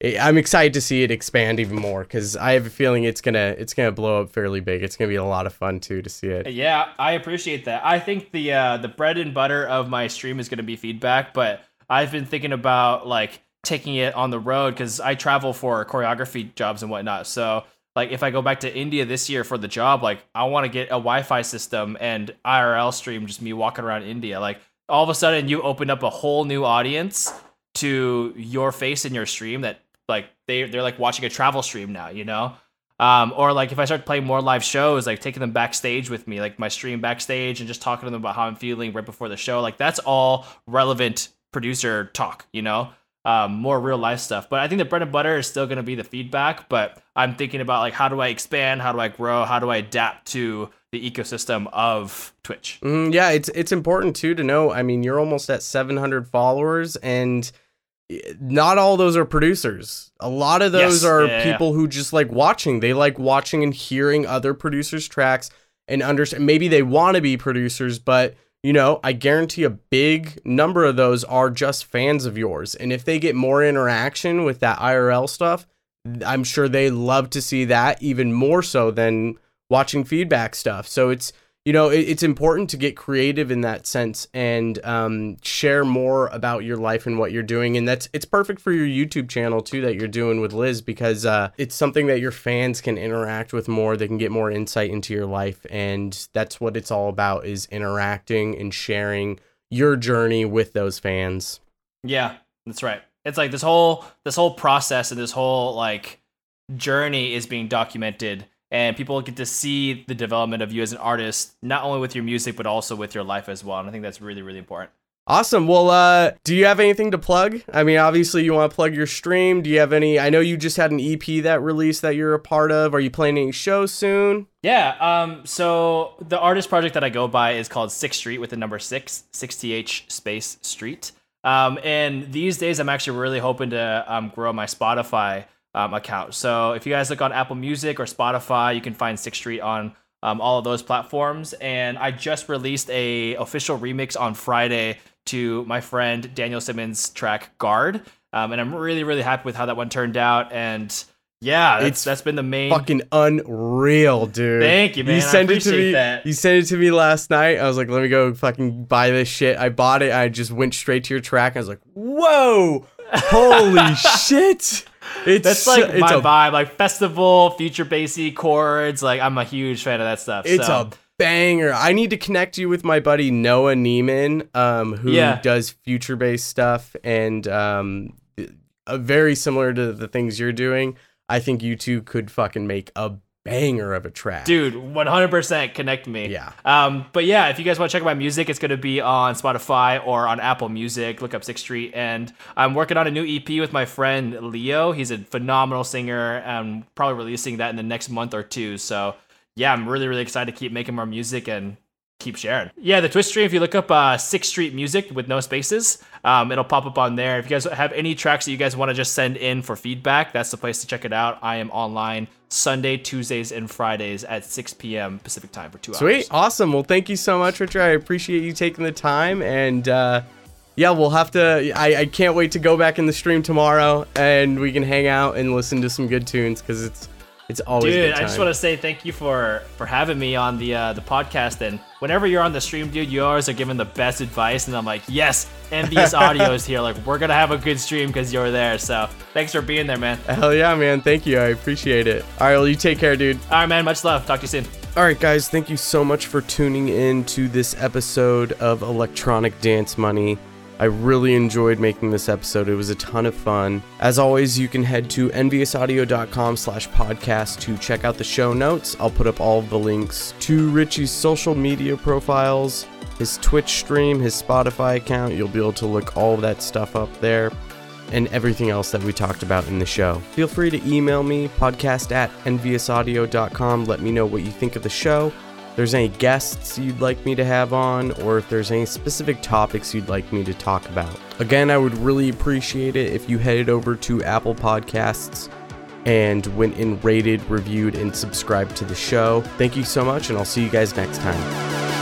I'm excited to see it expand even more because I have a feeling it's gonna it's gonna blow up fairly big. It's gonna be a lot of fun too to see it. Yeah, I appreciate that. I think the uh, the bread and butter of my stream is to be feedback, but I've been thinking about like taking it on the road because I travel for choreography jobs and whatnot. So like if I go back to India this year for the job, like I want to get a Wi-Fi system and IRL stream, just me walking around India. Like all of a sudden you open up a whole new audience to your face in your stream that like they they're like watching a travel stream now, you know. Um, or like if I start playing more live shows, like taking them backstage with me, like my stream backstage, and just talking to them about how I'm feeling right before the show, like that's all relevant producer talk, you know, um, more real life stuff. But I think the bread and butter is still going to be the feedback. But I'm thinking about like how do I expand, how do I grow, how do I adapt to the ecosystem of Twitch. Mm, yeah, it's it's important too to know. I mean, you're almost at 700 followers, and eh, not all those are producers. A lot of those Yes, are yeah, yeah. people who just like watching. They like watching and hearing other producers' tracks and understand. Maybe they want to be producers, but you know, I guarantee a big number of those are just fans of yours. And if they get more interaction with that IRL stuff, I'm sure they love to see that even more so than watching feedback stuff. So it's you know it, it's important to get creative in that sense and um, share more about your life and what you're doing. And that's it's perfect for your youtube channel too that you're doing with liz because uh, it's something that your fans can interact with more. They can get more insight into your life. And that's what it's all about is interacting and sharing your journey with those fans. Yeah, that's right. It's like this whole this whole process and this whole like journey is being documented and people get to see the development of you as an artist not only with your music but also with your life as well and i think that's really really important Awesome. Well, uh, do you have anything to plug? I mean, obviously you want to plug your stream. Do you have any? I know you just had an EP that released that you're a part of. Are you playing any shows soon? yeah um so the artist project that i go by is called six street with the number six 6th space street um and these days i'm actually really hoping to um, grow my spotify um, account so if you guys look on apple music or spotify you can find sixth street on um, all of those platforms and i just released a official remix on friday to my friend daniel simmons track guard um, and i'm really really happy with how that one turned out and yeah that's, It's that's been the main Fucking unreal, dude. Thank you, man. You sent it to me. that. You sent it to me last night. I was like, let me go fucking buy this shit. I bought it. I just went straight to your track. I was like, whoa, [LAUGHS] holy shit! It's That's like it's my a vibe, like festival, future bassy chords. Like I'm a huge fan of that stuff. It's so. a banger. I need to connect you with my buddy Noah Neiman, um, who Yeah. does future bass stuff and um, uh, very similar to the things you're doing. I think you two could fucking make a banger of a track. dude 100% connect me. Yeah. um but yeah if you guys want to check out my music it's going to be on spotify or on apple music. Look up sixth street. And i'm working on a new ep with my friend leo. He's a phenomenal singer. And probably releasing that in the next month or two. So yeah i'm really really excited to keep making more music and keep sharing yeah the twitch stream if you look up uh sixth street music with no spaces um, it'll pop up on there if you guys have any tracks that you guys want to just send in for feedback that's the place to check it out i am online sunday tuesdays and fridays at 6 p.m pacific time for two Sweet. hours Sweet. Awesome. Well, thank you so much, Richard. I appreciate you taking the time. And uh, yeah, we'll have to. I, I can't wait to go back in the stream tomorrow and we can hang out and listen to some good tunes because it's it's always dude good i just want to say thank you for for having me on the uh the podcast and whenever you're on the stream dude you always are giving the best advice and i'm like yes envious [LAUGHS] audio is here like we're gonna have a good stream because you're there so thanks for being there man Hell yeah, man. Thank you. I appreciate it. All right, well, you take care, dude. all right man much love talk to you soon All right, guys, thank you so much for tuning in to this episode of Electronic Dance Money. I really enjoyed making this episode. It was a ton of fun. As always, you can head to enviousaudio.com slash podcast to check out the show notes. I'll put up all the links to Richie's social media profiles, his Twitch stream, his Spotify account. You'll be able to look all of that stuff up there and everything else that we talked about in the show. Feel free to email me, podcast at enviousaudio.com. Let me know what you think of the show. There's any guests you'd like me to have on, or if there's any specific topics you'd like me to talk about. Again, I would really appreciate it if you headed over to Apple Podcasts and went and rated, reviewed, and subscribed to the show. Thank you so much, and I'll see you guys next time.